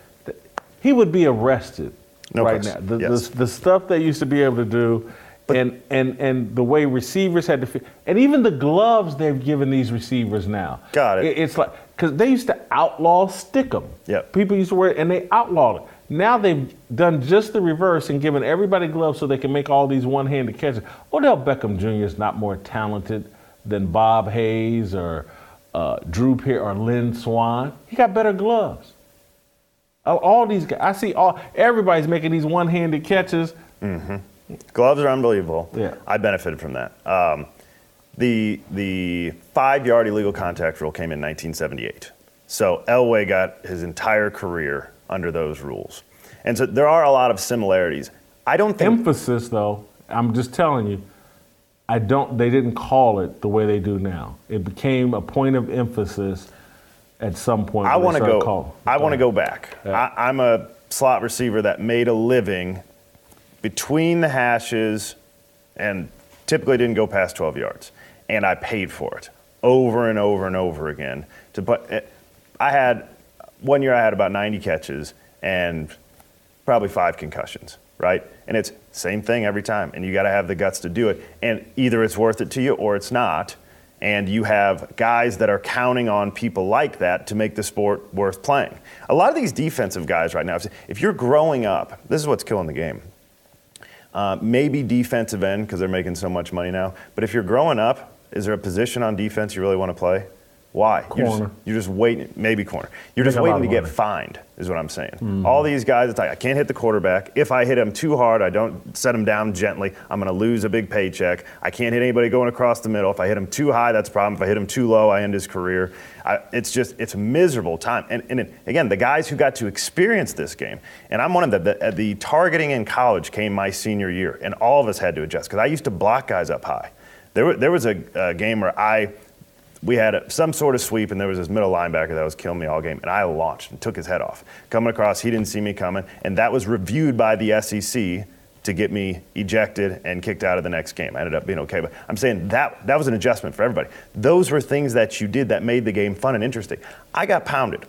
he would be arrested No right now. The, Yes. the, the stuff they used to be able to do, and, and, and the way receivers had to, fi- and even the gloves they've given these receivers now. Got it. it's like, because they used to outlaw stick 'em. Yep. People used to wear, it, and they outlawed it. Now they've done just the reverse and given everybody gloves so they can make all these one-handed catches. Odell Beckham Jr. is not more talented than Bob Hayes or uh, Drew Pear or Lynn Swann. He got better gloves. All- these guys, I see all everybody's making these one-handed catches. Gloves are unbelievable. Yeah. I benefited from that. Um, the the five yard illegal contact rule came in 1978. So Elway got his entire career under those rules, and so there are a lot of similarities. I don't think Emphasis, though, I'm just telling you, I don't. They didn't call it the way they do now. It became a point of emphasis at some point. I want to go. calling- I want to go back. Yeah. I, I'm a slot receiver that made a living between the hashes, and typically didn't go past 12 yards. And I paid for it over and over and over again. To put, eh, I had one year I had about 90 catches and probably five concussions, right? And it's same thing every time, and you got to have the guts to do it. And either it's worth it to you or it's not. And you have guys that are counting on people like that to make the sport worth playing. A lot of these defensive guys right now, if- you're growing up, this is what's killing the game. Uh, maybe defensive end because they're making so much money now. But if you're growing up, is there a position on defense you really want to play? Why? You're Corner. just, you're just waiting, maybe corner. You're just waiting to get fined, is what I'm saying. All these guys, it's like, I can't hit the quarterback. If I hit him too hard, I don't set him down gently, I'm going to lose a big paycheck. I can't hit anybody going across the middle. If I hit him too high, that's a problem. If I hit him too low, I end his career. I, it's just, it's a miserable time. And, and it- again, the guys who got to experience this game, and I'm one of them, the, uh, the targeting in college came my senior year, and all of us had to adjust because I used to block guys up high. There, there was a, a game where I we had a, some sort of sweep, and there was this middle linebacker that was killing me all game, and I launched and took his head off. Coming across, he didn't see me coming, and that was reviewed by the SEC to get me ejected and kicked out of the next game. I ended up being okay, but I'm saying that that was an adjustment for everybody. Those were things that you did that made the game fun and interesting. I got pounded.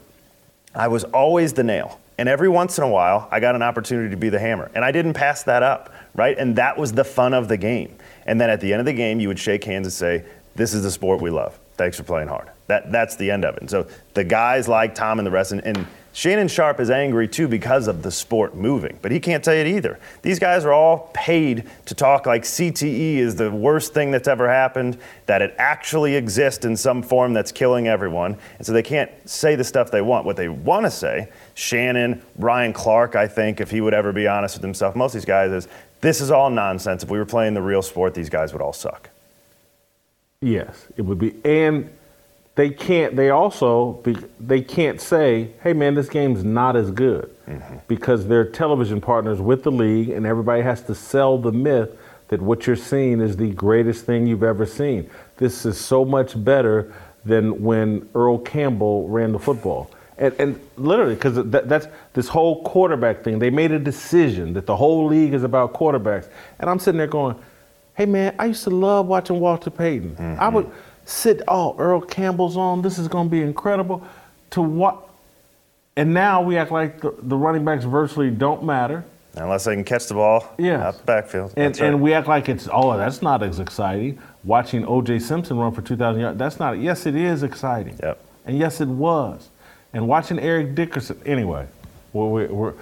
I was always the nail. And every once in a while, I got an opportunity to be the hammer. And I didn't pass that up, right? And that was the fun of the game. And then at the end of the game, you would shake hands and say, This is the sport we love. Thanks for playing hard. That, that's the end of it. And so the guys like Tom and the rest, and, and Shannon Sharpe is angry too because of the sport moving, but he can't tell it either. These guys are all paid to talk like CTE is the worst thing that's ever happened, that it actually exists in some form that's killing everyone. And so they can't say the stuff they want. What they want to say, Shannon, Ryan Clark, I think, if he would ever be honest with himself, most of these guys is this is all nonsense. If we were playing the real sport, these guys would all suck. Yes, it would be. And they can't. They also be, they can't say, "Hey, man, this game's not as good," mm-hmm. because they're television partners with the league, and everybody has to sell the myth that what you're seeing is the greatest thing you've ever seen. This is so much better than when Earl Campbell ran the football. And, and literally, because that, that's this whole quarterback thing. They made a decision that the whole league is about quarterbacks, and I'm sitting there going, Hey man, I used to love watching Walter Payton. I would sit, oh, Earl Campbell's on. This is going to be incredible. To what? And now we act like the, the running backs virtually don't matter, Unless they can catch the ball Yes. out the backfield. and right. and we act like it's oh, that's not as exciting. Watching O.J. Simpson run for 2,000 yards, that's not. Yes, it is exciting. Yep. And yes, it was. And watching Eric Dickerson, anyway, we're, we're, we're,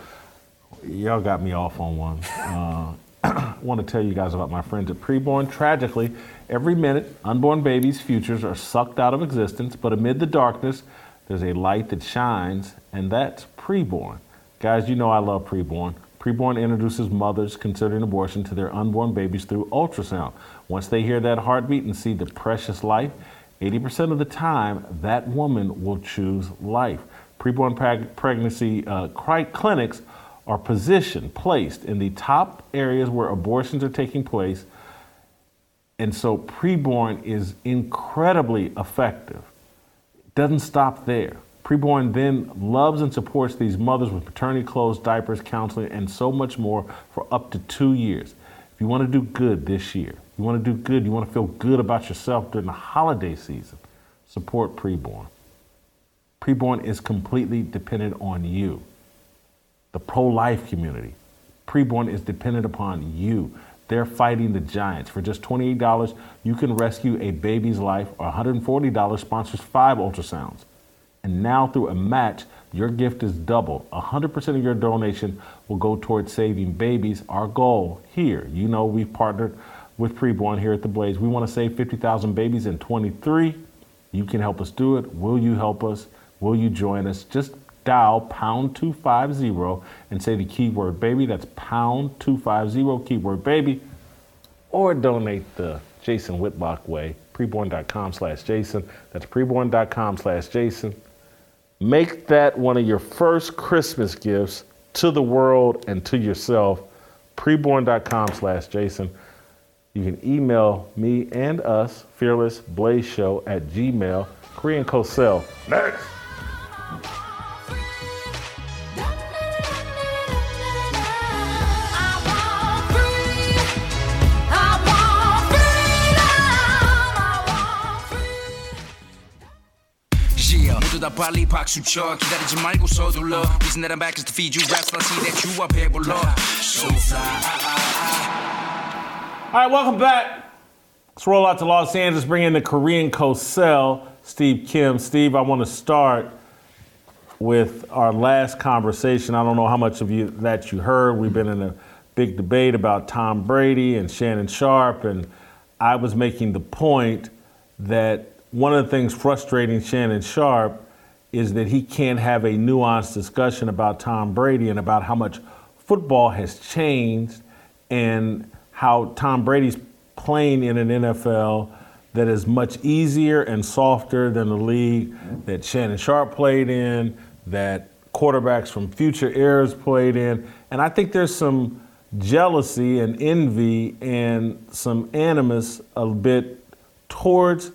y'all got me off on one. Uh, I want to tell you guys about my friends at Preborn. Tragically, every minute, unborn babies' futures are sucked out of existence, but amid the darkness, there's a light that shines, and that's Preborn. Guys, you know I love Preborn. Preborn introduces mothers considering abortion to their unborn babies through ultrasound. Once they hear that heartbeat and see the precious life, 80% of the time, that woman will choose life. Preborn preg- pregnancy uh, clinics are positioned, placed in the top areas where abortions are taking place. And so preborn is incredibly effective. It Doesn't stop there. Preborn then loves and supports these mothers with maternity clothes, diapers, counseling, and so much more for up to two years. If you want to do good this year, you want to do good, you want to feel good about yourself during the holiday season, support Preborn. Preborn is completely dependent on you. The pro life community. Preborn is dependent upon you. They're fighting the giants. For just $28, you can rescue a baby's life, or $140 sponsors five ultrasounds. And now, through a match, your gift is double. 100% of your donation will go towards saving babies. Our goal here, you know, we've partnered with Preborn here at the Blaze. We want to save 50,000 babies in 23. You can help us do it. Will you help us? Will you join us? Just dial pound 250 and say the keyword baby. That's pound 250 keyword baby. Or donate the Jason Whitlock way. Preborn.com slash Jason. That's preborn.com slash Jason. Make that one of your first Christmas gifts to the world and to yourself. Preborn.com slash Jason. You can email me and us, Fearless Blaze Show at Gmail. Korean Cosell. Next. 빨리 박수 쳐 기다리지 말고 서둘러 feed you raps I see that you So Alright, welcome back. Let's roll out to Los Angeles, bring in the Korean Cosell, Steve Kim. Steve, I want to start with our last conversation. I don't know how much of you that you heard. We've been in a big debate about Tom Brady and Shannon Sharpe, and I was making the point that one of the things frustrating Shannon Sharpe is that he can't have a nuanced discussion about Tom Brady and about how much football has changed and how Tom Brady's playing in an NFL that is much easier and softer than the league that Shannon Sharpe played in, that quarterbacks from future eras played in. And I think there's some jealousy and envy and some animus a bit towards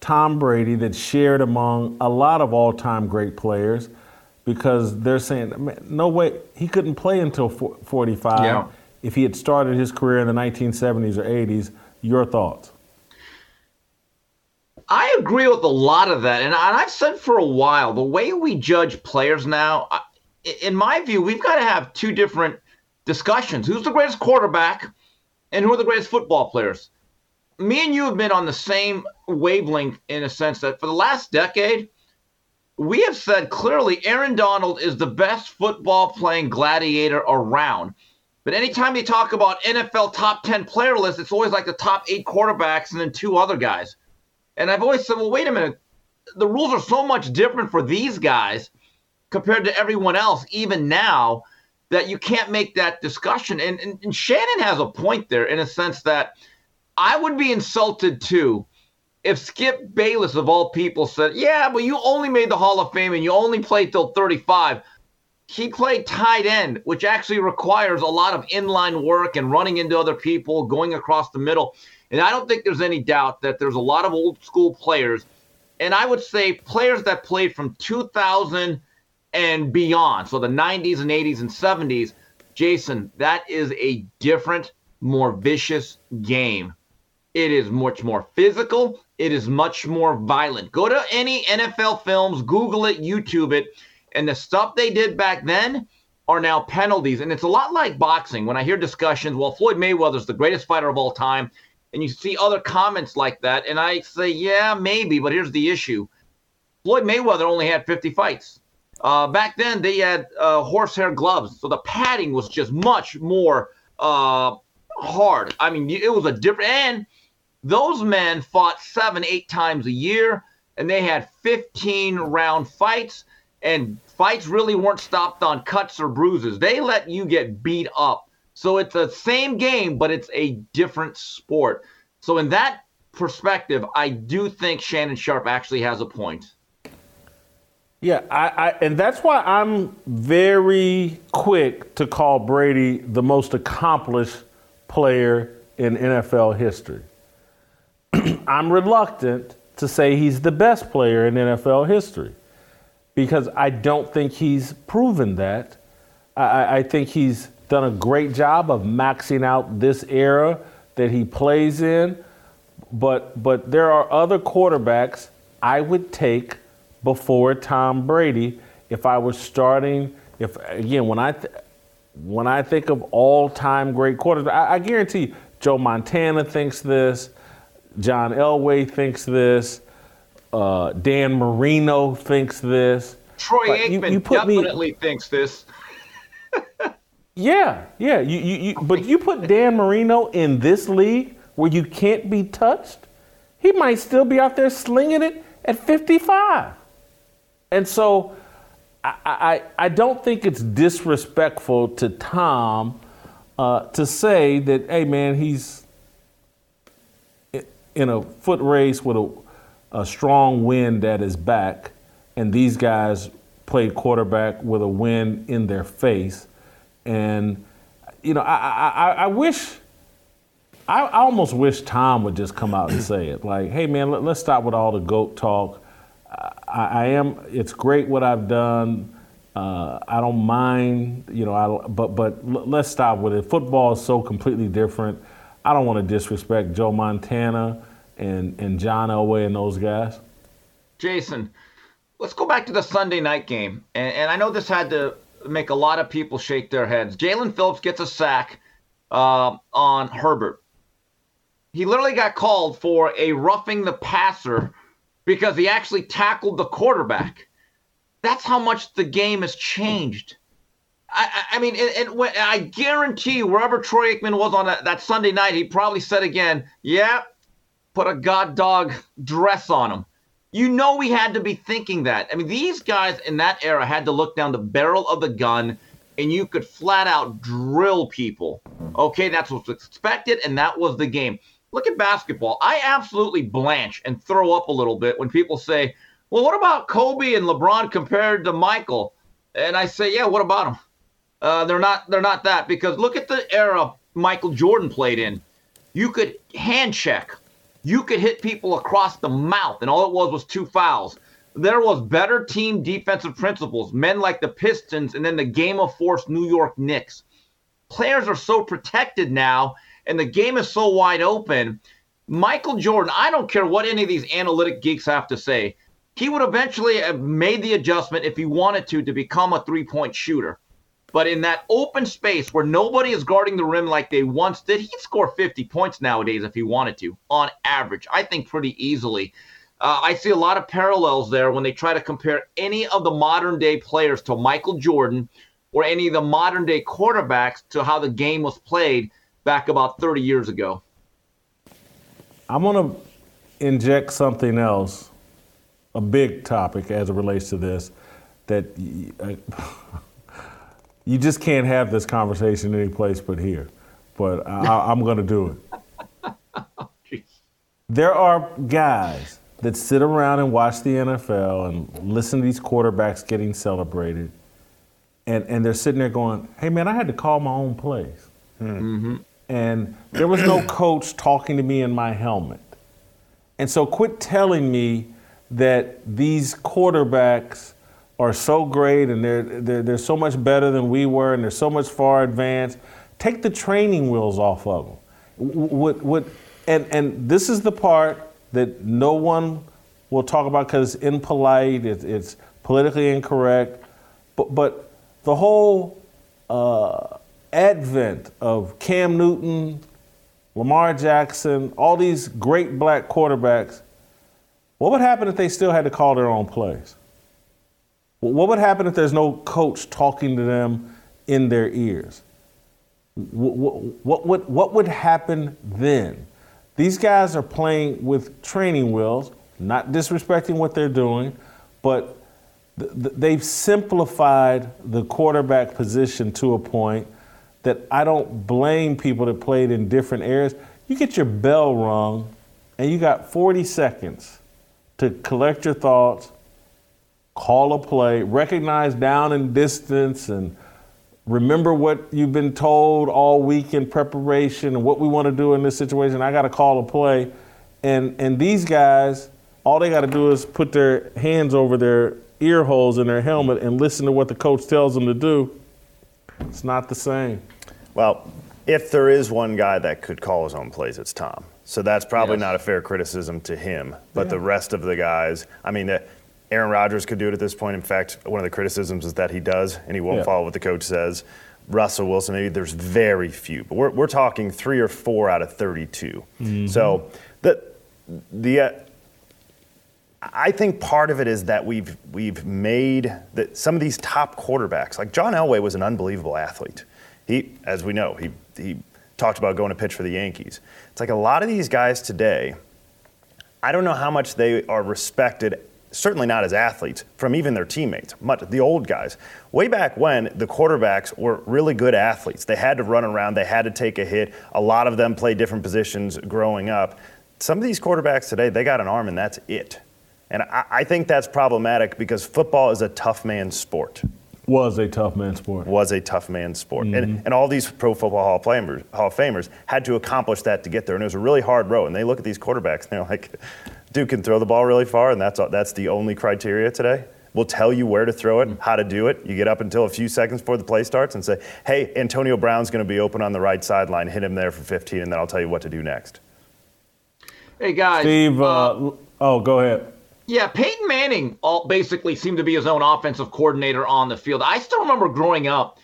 Tom Brady that's shared among a lot of all time great players because they're saying, no way, he couldn't play until 45 yeah. if he had started his career in the 1970s or 80s. Your thoughts? I agree with a lot of that. And I've said for a while the way we judge players now, in my view, we've got to have two different discussions. Who's the greatest quarterback and who are the greatest football players? Me and you have been on the same wavelength in a sense that for the last decade, we have said clearly Aaron Donald is the best football playing gladiator around. But anytime you talk about NFL top 10 player lists, it's always like the top eight quarterbacks and then two other guys. And I've always said, well, wait a minute. The rules are so much different for these guys compared to everyone else, even now, that you can't make that discussion. And, and, and Shannon has a point there in a sense that – I would be insulted too if Skip Bayless, of all people, said, Yeah, but you only made the Hall of Fame and you only played till 35. He played tight end, which actually requires a lot of inline work and running into other people, going across the middle. And I don't think there's any doubt that there's a lot of old school players. And I would say players that played from 2000 and beyond, so the 90s and 80s and 70s. Jason, that is a different, more vicious game it is much more physical. It is much more violent. Go to any NFL films, Google it, YouTube it, and the stuff they did back then are now penalties. And it's a lot like boxing. When I hear discussions, well, Floyd Mayweather's the greatest fighter of all time, and you see other comments like that, and I say, yeah, maybe, but here's the issue. Floyd Mayweather only had 50 fights. Uh, back then, they had uh, horsehair gloves, so the padding was just much more uh, hard. I mean, it was a different, and those men fought seven, eight times a year, and they had 15 round fights, and fights really weren't stopped on cuts or bruises. They let you get beat up. So it's the same game, but it's a different sport. So, in that perspective, I do think Shannon Sharpe actually has a point. Yeah, I, I, and that's why I'm very quick to call Brady the most accomplished player in NFL history. I'm reluctant to say he's the best player in NFL history because I don't think he's proven that. I, I, think he's done a great job of maxing out this era that he plays in, but but there are other quarterbacks I would take before Tom Brady if I was starting. If again, when I th- when I think of all-time great quarterbacks, I, I guarantee you, Joe Montana thinks this. John Elway thinks this. Uh, Dan Marino thinks this. Troy Aikman you, you definitely me, thinks this. yeah, yeah. You, you, you, but you put Dan Marino in this league where you can't be touched, he might still be out there slinging it at 55. And so I, I, I don't think it's disrespectful to Tom uh, to say that, hey, man, he's in a foot race with a, a strong wind at his back, and these guys played quarterback with a wind in their face. And, you know, I, I, I wish, I, I almost wish Tom would just come out and say it. Like, hey, man, let, us stop with all the GOAT talk. I, I, am, it's great what I've done. Uh, I don't mind, you know, I, but, but let's stop with it. Football is so completely different. I don't want to disrespect Joe Montana and, and John Elway and those guys. Jason, let's go back to the Sunday night game. And, and I know this had to make a lot of people shake their heads. Jaelan Phillips gets a sack uh, on Herbert. He literally got called for a roughing the passer because he actually tackled the quarterback. That's how much the game has changed. I, I mean, and, and when, I guarantee wherever Troy Aikman was on that, that Sunday night, he probably said again, "Yeah, put a god dog dress on him." You know, we had to be thinking that. I mean, these guys in that era had to look down the barrel of the gun and you could flat out drill people. Okay, that's what's expected, and that was the game. Look at basketball. I absolutely blanch and throw up a little bit when people say, well, what about Kobe and LeBron compared to Michael? And I say, yeah, what about them? Uh, they're not. They're not that because look at the era Michael Jordan played in. You could hand check. You could hit people across the mouth, and all it was was two fouls. There was better team defensive principles. Men like the Pistons, and then the game of force New York Knicks. Players are so protected now, and the game is so wide open. Michael Jordan, I don't care what any of these analytic geeks have to say he would eventually have made the adjustment if he wanted to to become a three point shooter. But in that open space where nobody is guarding the rim like they once did, he'd score 50 points nowadays if he wanted to, on average. I think pretty easily. Uh, I see a lot of parallels there when they try to compare any of the modern day players to Michael Jordan or any of the modern day quarterbacks to how the game was played back about 30 years ago. I'm going to inject something else a big topic as it relates to this that you just can't have this conversation any place but here. But I, am going to do it. there are guys that sit around and watch the NFL and listen to these quarterbacks getting celebrated, and, and they're sitting there going, hey, man, I had to call my own plays. Mm-hmm. And there was no coach talking to me in my helmet. And so quit telling me that these quarterbacks are so great and they're, they're, they're so much better than we were and they're so much far advanced. Take the training wheels off of them. What, what, and, and this is the part that no one will talk about because it's impolite, it's, it's politically incorrect. But, but the whole uh, advent of Cam Newton, Lamar Jackson, all these great black quarterbacks what would happen if they still had to call their own plays? What would happen if there's no coach talking to them in their ears? What, what, what, what would happen then? These guys are playing with training wheels, not disrespecting what they're doing, but th- th- they've simplified the quarterback position to a point that I don't blame people that played in different areas. You get your bell rung, and you got 40 seconds to collect your thoughts, call a play, recognize down and distance, and remember what you've been told all week in preparation and what we want to do in this situation. I got to call a play. And, and these guys, all they got to do is put their hands over their ear holes in their helmet and listen to what the coach tells them to do. It's not the same. Well, if there is one guy that could call his own plays, it's Tom. So that's probably Yes. not a fair criticism to him. But the rest of the guys, I mean, Aaron Rodgers could do it at this point. In fact, one of the criticisms is that he does, and he won't Yeah. follow what the coach says. Russell Wilson, maybe there's very few, but we're, we're talking three or four out of 32. So the the uh, I think part of it is that we've we've made that some of these top quarterbacks, like John Elway, was an unbelievable athlete. He, as we know, he he talked about going to pitch for the Yankees. It's like a lot of these guys today. I don't know how much they are respected. Certainly not as athletes from even their teammates. Much the old guys. Way back when the quarterbacks were really good athletes. They had to run around. They had to take a hit. A lot of them played different positions growing up. Some of these quarterbacks today, they got an arm and that's it. And I, I think that's problematic because football is a tough man sport. Was a tough man sport. Was a tough man sport. And, mm-hmm. and all these Pro Football Hall of, Famers, Hall of Famers had to accomplish that to get there. And it was a really hard row. And they look at these quarterbacks and they're like, dude can throw the ball really far, and that's, that's the only criteria today. We'll tell you where to throw it, how to do it. You get up until a few seconds before the play starts and say, hey, Antonio Brown's going to be open on the right sideline. Hit him there for 15, and then I'll tell you what to do next. Hey, guys. Steve, uh, oh, go ahead. Yeah, Peyton Manning all basically seemed to be his own offensive coordinator on the field. I still remember growing up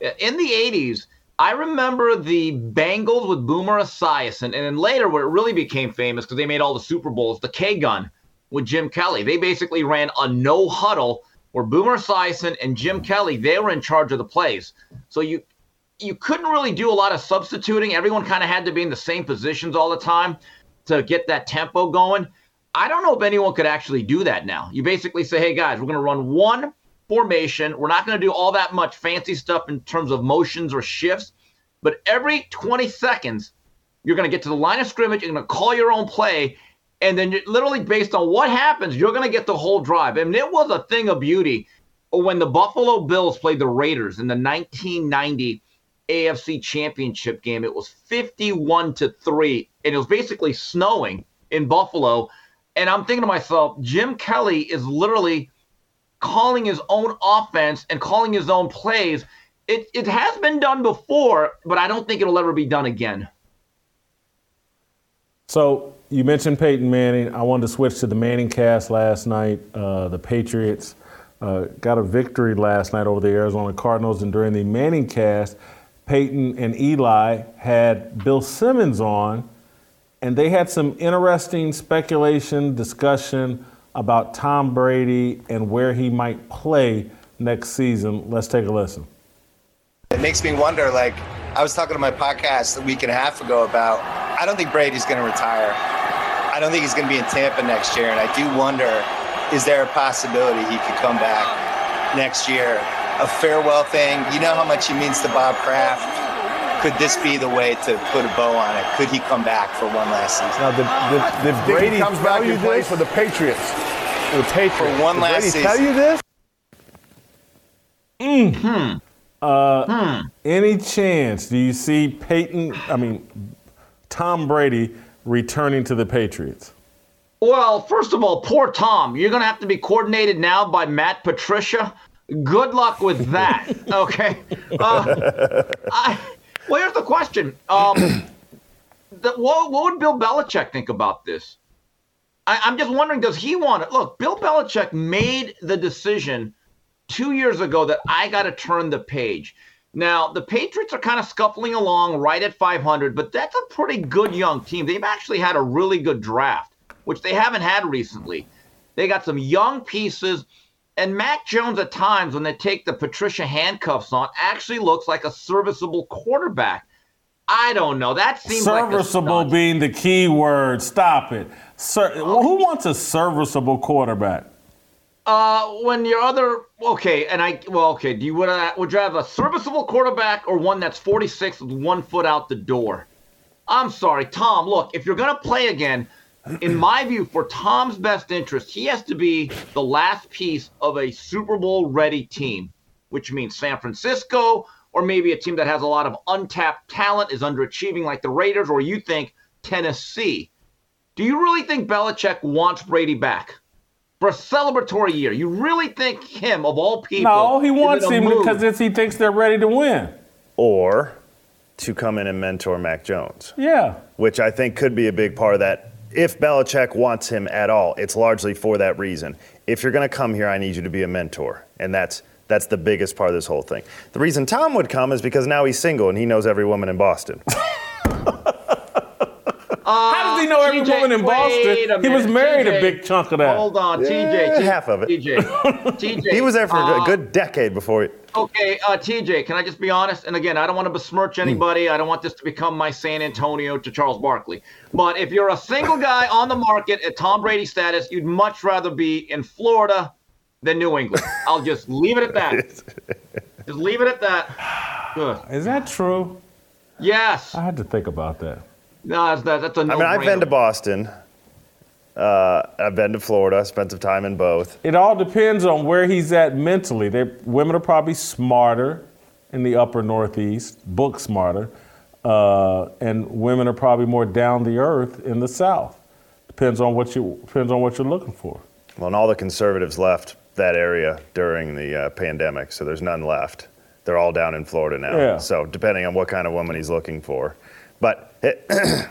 in the 80s. I remember the Bengals with Boomer Esiason, and then later, where it really became famous because they made all the Super Bowls, the K Gun with Jim Kelly. They basically ran a no huddle where Boomer Esiason and Jim Kelly they were in charge of the plays. So you you couldn't really do a lot of substituting. Everyone kind of had to be in the same positions all the time to get that tempo going. I don't know if anyone could actually do that now. You basically say, hey guys, we're going to run one formation. We're not going to do all that much fancy stuff in terms of motions or shifts, but every 20 seconds, you're going to get to the line of scrimmage. You're going to call your own play. And then literally based on what happens, you're going to get the whole drive. And it was a thing of beauty when the Buffalo Bills played the Raiders in the 1990 AFC Championship game. It was 51 to 3, and it was basically snowing in Buffalo. And I'm thinking to myself, Jim Kelly is literally calling his own offense and calling his own plays. It, it has been done before, but I don't think it'll ever be done again. So you mentioned Peyton Manning. I wanted to switch to the Manning cast last night. Uh, the Patriots uh, got a victory last night over the Arizona Cardinals, and during the Manning cast, Peyton and Eli had Bill Simmons on, and they had some interesting speculation, discussion about Tom Brady and where he might play next season. Let's take a listen. It makes me wonder, like, I was talking to my podcast a week and a half ago about I don't think Brady's going to retire. I don't think he's going to be in Tampa next year. And I do wonder is there a possibility he could come back next year? A farewell thing. You know how much he means to Bob Kraft. Could this be the way to put a bow on it? Could he come back for one last season? Now, the, the, the Brady comes back and plays for the Patriots. The Patriots. For one did last Brady season. tell you this? Hmm. Uh, Any chance do you see Peyton, I mean, Tom Brady returning to the Patriots? Well, first of all, poor Tom. You're going to have to be coordinated now by Matt Patricia. Good luck with that. okay. Uh, I, well, here's the question. Um, the, what, what would Bill Belichick think about this? I, I'm just wondering, does he want it? Look, Bill Belichick made the decision two years ago that I got to turn the page. Now, the Patriots are kind of scuffling along right at 500, but that's a pretty good young team. They've actually had a really good draft, which they haven't had recently. They got some young pieces, and Mac Jones at times, when they take the Patricia handcuffs on, actually looks like a serviceable quarterback. I don't know. That seems serviceable like a being the key word. Stop it. Ser- who wants a serviceable quarterback? Uh, when your other okay, and I well, okay. Do you would uh, would you have a serviceable quarterback or one that's 46 with one foot out the door? I'm sorry, Tom. Look, if you're gonna play again, in my view, for Tom's best interest, he has to be the last piece of a Super Bowl ready team, which means San Francisco or maybe a team that has a lot of untapped talent is underachieving like the Raiders, or you think Tennessee. Do you really think Belichick wants Brady back? for a celebratory year. You really think him, of all people? No, he wants him mood- because it's, he thinks they're ready to win. Or to come in and mentor Mac Jones, Yeah. which I think could be a big part of that. If Belichick wants him at all, it's largely for that reason. If you're going to come here, I need you to be a mentor, and that's that's the biggest part of this whole thing. The reason Tom would come is because now he's single and he knows every woman in Boston. How does he know every TJ, woman in Boston? He was minute, married a big chunk of that. Hold on, Yeah, TJ. Half of it. TJ. TJ. he was there for a uh, good decade before. He, Okay, uh, TJ, can I just be honest? And again, I don't want to besmirch anybody. I don't want this to become my San Antonio to Charles Barkley. But if you're a single guy on the market at Tom Brady status, you'd much rather be in Florida than New England. I'll just leave it at that. just leave it at that. Good. Is that true? Yes. I had to think about that. No, that's, that, that's a no I mean, I've been to Boston. Uh, I've been to Florida. Spent some time in both. It all depends on where he's at mentally. They, women are probably smarter in the upper Northeast, book smarter, uh, and women are probably more down the earth in the South. Depends on what you depends on what you're looking for. Well, and all the conservatives left that area during the uh, pandemic, so there's none left. They're all down in Florida now. Yeah. So depending on what kind of woman he's looking for, but it,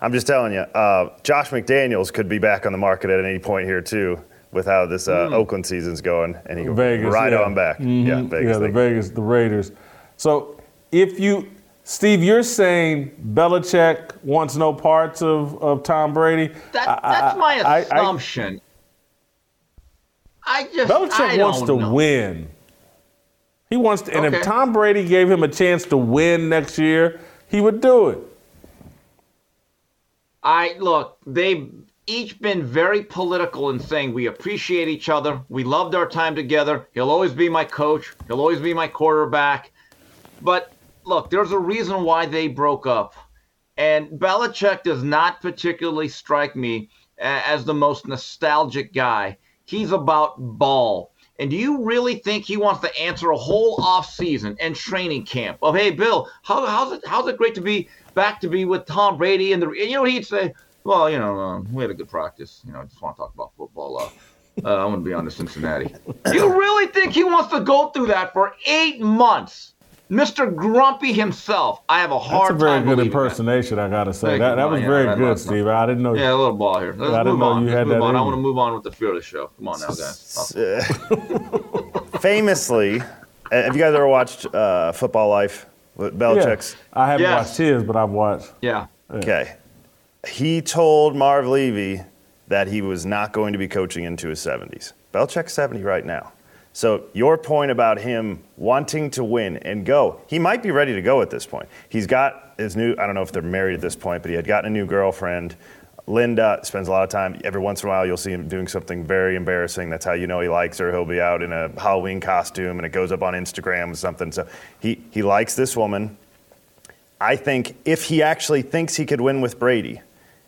I'm just telling you, uh, Josh McDaniels could be back on the market at any point here too, with how this uh, Oakland season's going, and he could Vegas, right yeah. on back. Mhm. Yeah, Vegas. Yeah, the. Vegas, the Raiders. So if you, Steve, you're saying Belichick wants no parts of, of Tom Brady. That, I- that's my I- I- assumption. I, just Belichick I wants to know. win. He wants to, and Okay. if Tom Brady gave him a chance to win next year, he would do it. I look, they've each been very political in saying we appreciate each other. We loved our time together. He'll always be my coach. He'll always be my quarterback. But look, there's a reason why they broke up. And Belichick does not particularly strike me as the most nostalgic guy. He's about ball. And do you really think he wants to answer a whole off season and training camp of, hey, Bill, how, how's it how's it great to be back to be with Tom Brady and the you know he'd say, well, you know, um, we had a good practice. You know, I just want to talk about football. Uh, uh, I'm going to be on to Cincinnati. you really think he wants to go through that for eight months? Mr. Grumpy himself. I have a hard time. That's a very good impersonation, that. I got to say. that, that was yeah, very good, Steve. I didn't know. Yeah, a little ball here. Let's I didn't know on. you Let's had that. on. I in want to move on with the fearless show. Come on now, guys. Oh. Famously, uh, have you guys ever watched uh, Football Life with Belichick's? Yeah. I haven't Yes. watched his, but I've watched. Yeah. Okay. He told Marv Levy that he was not going to be coaching into his 70s. Belichick's 70 right now. So your point about him wanting to win and go, he might be ready to go at this point. He's got his new, I don't know if they're married at this point, but he had gotten a new girlfriend. Linda spends a lot of time. Every once in a while, you'll see him doing something very embarrassing. That's how you know he likes her. He'll be out in a Halloween costume, and it goes up on Instagram or something. So he he likes this woman. I think if he actually thinks he could win with Brady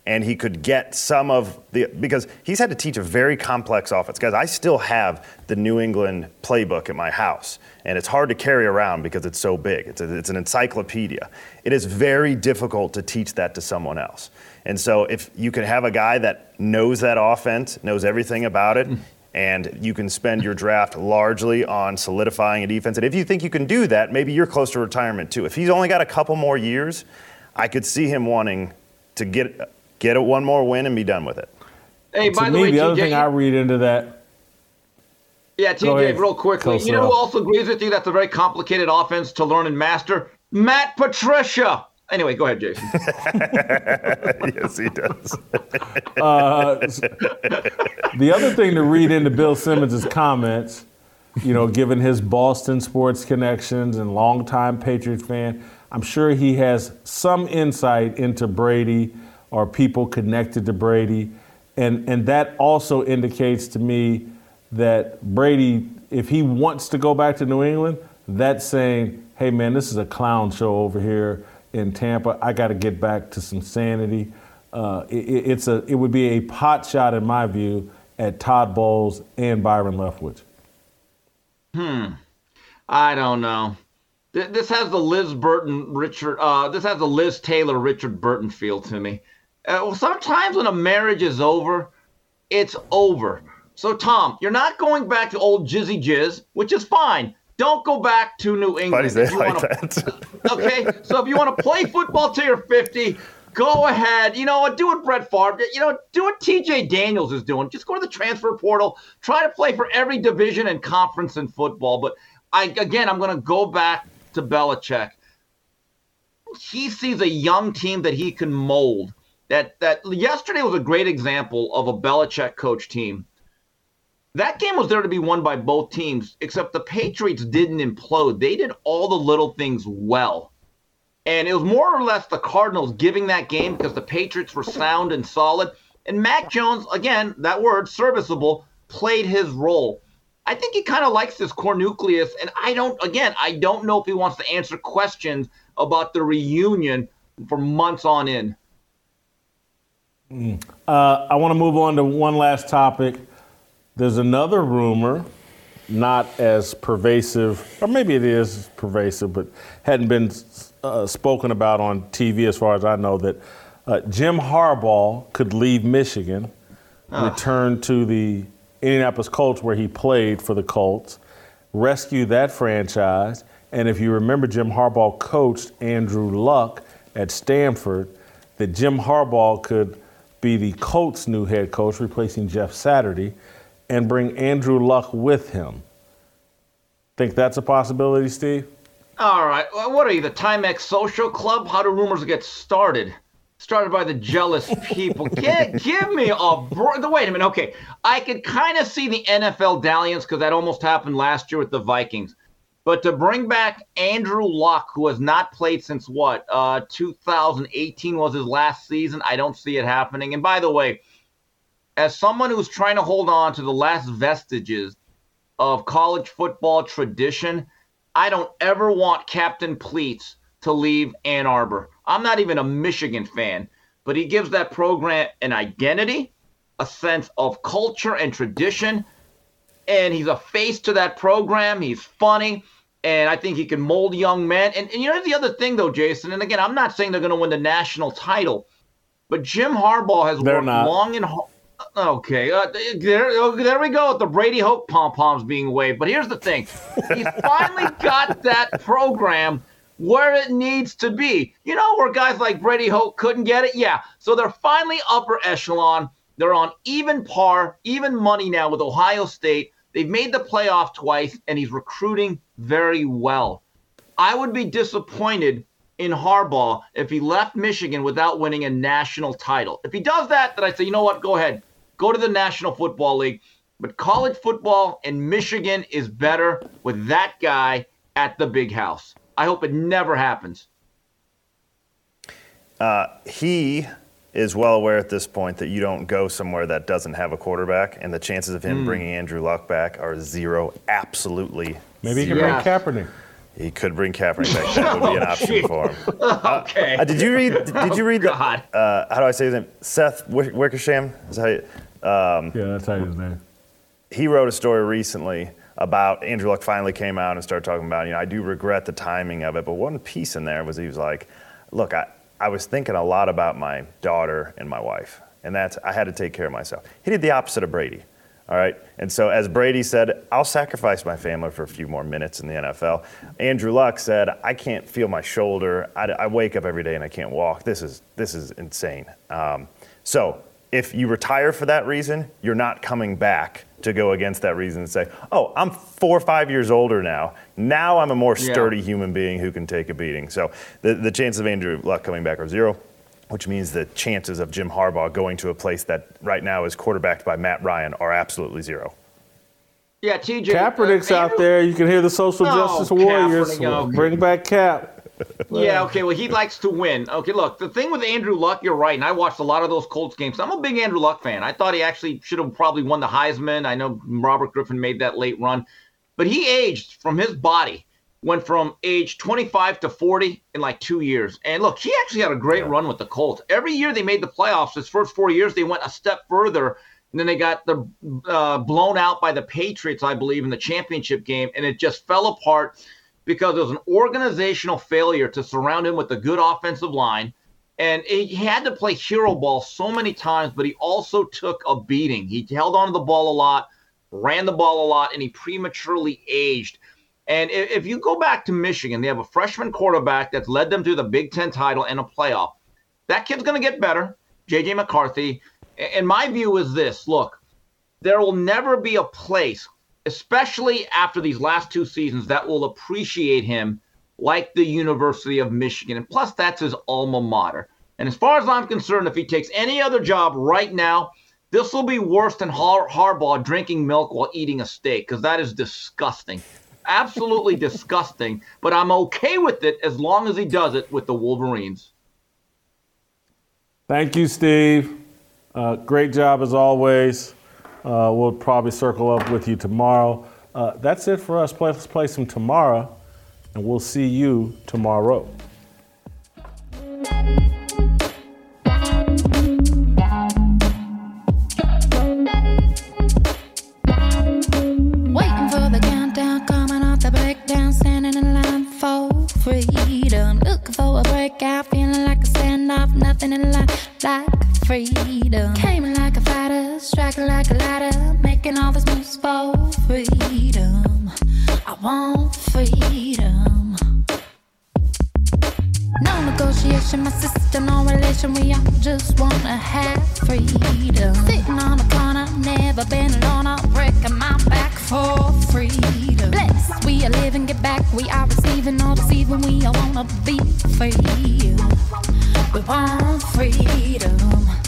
and he could get some of the because he's had to teach a very complex offense. Guys, I still have the New England playbook at my house, and it's hard to carry around because it's so big. It's, a, it's an encyclopedia. It is very difficult to teach that to someone else. And so if you can have a guy that knows that offense, knows everything about it, and you can spend your draft largely on solidifying a defense. And if you think you can do that, maybe you're close to retirement too. If he's only got a couple more years, I could see him wanting to get get it one more win and be done with it. Hey, To by the me, way, the other thing I read into that. yeah, Go TJ, ahead, real quickly. Coach You know who Sorrell. also agrees with you? That's a very complicated offense to learn and master. Matt Patricia. Anyway, go ahead, Jason. yes, he does. Uh, the other thing to read into Bill Simmons' comments, you know, given his Boston sports connections and longtime Patriots fan, I'm sure he has some insight into Brady or people connected to Brady. And, and that also indicates to me that Brady, if he wants to go back to New England, that's saying, hey, man, this is a clown show over here in Tampa. I got to get back to some sanity. Uh, it, it- it's a, it would be a pot shot, in my view, at Todd Bowles and Byron Leftwich. Hmm. I don't know. This has the Liz Burton Richard. Uh, this has the Liz Taylor Richard Burton feel to me. Uh, well, sometimes when a marriage is over, it's over. So Tom, you're not going back to old Jizzy Jizz, which is fine. Don't go back to New England. Buddies, they If you like wanna- that. okay, so if you want to play football till you're 50, go ahead. You know, do what Brett Favre. You know, do what JT Daniels is doing. Just go to the transfer portal. Try to play for every division and conference in football. But I again, I'm going to go back to Belichick. He sees a young team that he can mold. That that yesterday was a great example of a Belichick coach team. That game was there to be won by both teams, except the Patriots didn't implode. They did all the little things well. And it was more or less the Cardinals giving that game because the Patriots were sound and solid. And Mac Jones, again, that word, serviceable, played his role. I think he kind of likes this core nucleus. And I don't, again, I don't know if he wants to answer questions about the reunion for months on end. Uh, I want to move on to one last topic. There's another rumor, not as pervasive, or maybe it is pervasive, but hadn't been uh, spoken about on TV as far as I know, that uh, Jim Harbaugh could leave Michigan, return to the Indianapolis Colts where he played for the Colts, rescue that franchise. And if you remember, Jim Harbaugh coached Andrew Luck at Stanford, that Jim Harbaugh could be the Colts' new head coach, replacing Jeff Saturday, and bring Andrew Luck with him. Think that's a possibility, Steve? All right. Well, what are you, the Timex Social Club? How do rumors get started? Started by the jealous people. Get, give me a Wait a minute. Okay. I could kind of see the NFL dalliance because that almost happened last year with the Vikings. But to bring back Andrew Luck, who has not played since what? Uh, 2018 was his last season. I don't see it happening. And by the way, as someone who's trying to hold on to the last vestiges of college football tradition, I don't ever want Captain Pleats to leave Ann Arbor. I'm not even a Michigan fan, but he gives that program an identity, a sense of culture and tradition, and he's a face to that program. He's funny, and I think he can mold young men. And, and you know the other thing, though, Jason, and again, I'm not saying they're going to win the national title, but Jim Harbaugh has They're worked not. long and hard. Okay, uh, there, oh, there we go with the Brady Hoke pom poms being waved. But here's the thing: he finally got that program where it needs to be. You know, where guys like Brady Hoke couldn't get it. Yeah, so they're finally upper echelon. They're on even par, even money now with Ohio State. They've made the playoff twice, and he's recruiting very well. I would be disappointed in Harbaugh if he left Michigan without winning a national title. If he does that, then I'd say, you know what, go ahead, go to the National Football League. But college football in Michigan is better with that guy at the big house. I hope it never happens. Uh, he is well aware at this point that you don't go somewhere that doesn't have a quarterback, and the chances of him Hmm. bringing Andrew Luck back are zero. Absolutely. Maybe he can zero. bring Kaepernick. He could bring Kaepernick back. That would be an Oh, option for him. okay. Uh, did you read? Did you read? the- God. uh, how do I say his name? Seth Wick- Wickersham. Is how you, um, Yeah, that's how his name. he wrote a story recently about Andrew Luck finally came out and started talking about, you know, I do regret the timing of it, but one piece in there was he was like, look, I, I was thinking a lot about my daughter and my wife, and that's I had to take care of myself. He did the opposite of Brady. All right. And so, as Brady said, I'll sacrifice my family for a few more minutes in the NFL. Andrew Luck said, I can't feel my shoulder. I, I wake up every day and I can't walk. This is, this is insane. Um, so, if you retire for that reason, you're not coming back to go against that reason and say, oh, I'm four or five years older now. Now I'm a more Yeah. sturdy human being who can take a beating. So, the, the chances of Andrew Luck coming back are zero which means the chances of Jim Harbaugh going to a place that right now is quarterbacked by Matt Ryan are absolutely zero. Yeah, TJ. Kaepernick's uh, out Andrew- there. You can hear the social No, justice warriors. Kaepernick, okay. Bring back Cap. Yeah, okay. Well, he likes to win. Okay, look, the thing with Andrew Luck, you're right. And I watched a lot of those Colts games. I'm a big Andrew Luck fan. I thought he actually should have probably won the Heisman. I know Robert Griffin made that late run, but he aged from his body, went from age 25 to 40 in like two years. And look, he actually had a great run with the Colts. Every year they made the playoffs. His first four years, they went a step further. And then they got the uh, blown out by the Patriots, I believe, in the championship game, and it just fell apart because it was an organizational failure to surround him with a good offensive line. And he had to play hero ball so many times, but he also took a beating. He held on to the ball a lot, ran the ball a lot, and he prematurely aged. And if you go back to Michigan, they have a freshman quarterback that's led them to the Big Ten title and a playoff. That kid's going to get better, JJ McCarthy. And my view is this look, there will never be a place, especially after these last two seasons, that will appreciate him like the University of Michigan. And plus, that's his alma mater. And as far as I'm concerned, if he takes any other job right now, this will be worse than Har- Harbaugh drinking milk while eating a steak, because that is disgusting. Absolutely disgusting. But I'm okay with it as long as he does it with the Wolverines. Thank you, Steve. Uh, great job as always. Uh, we'll probably circle up with you tomorrow. Uh, that's it for us. Play, let's play some tomorrow, and we'll see you tomorrow. Waiting for the countdown, coming off the breakdown, standing in line for freedom. Looking for a breakout, feeling like a standoff, nothing in life like freedom. Came like a fighter, striking like a ladder, making all this moves for freedom. I want freedom. No negotiation, my sister, no relation. We all just wanna have freedom. Sitting on a corner, never been alone. I'm breaking my back for freedom. Blessed, we are living, get back. We are receiving, all deceiving. We all wanna be free. We want freedom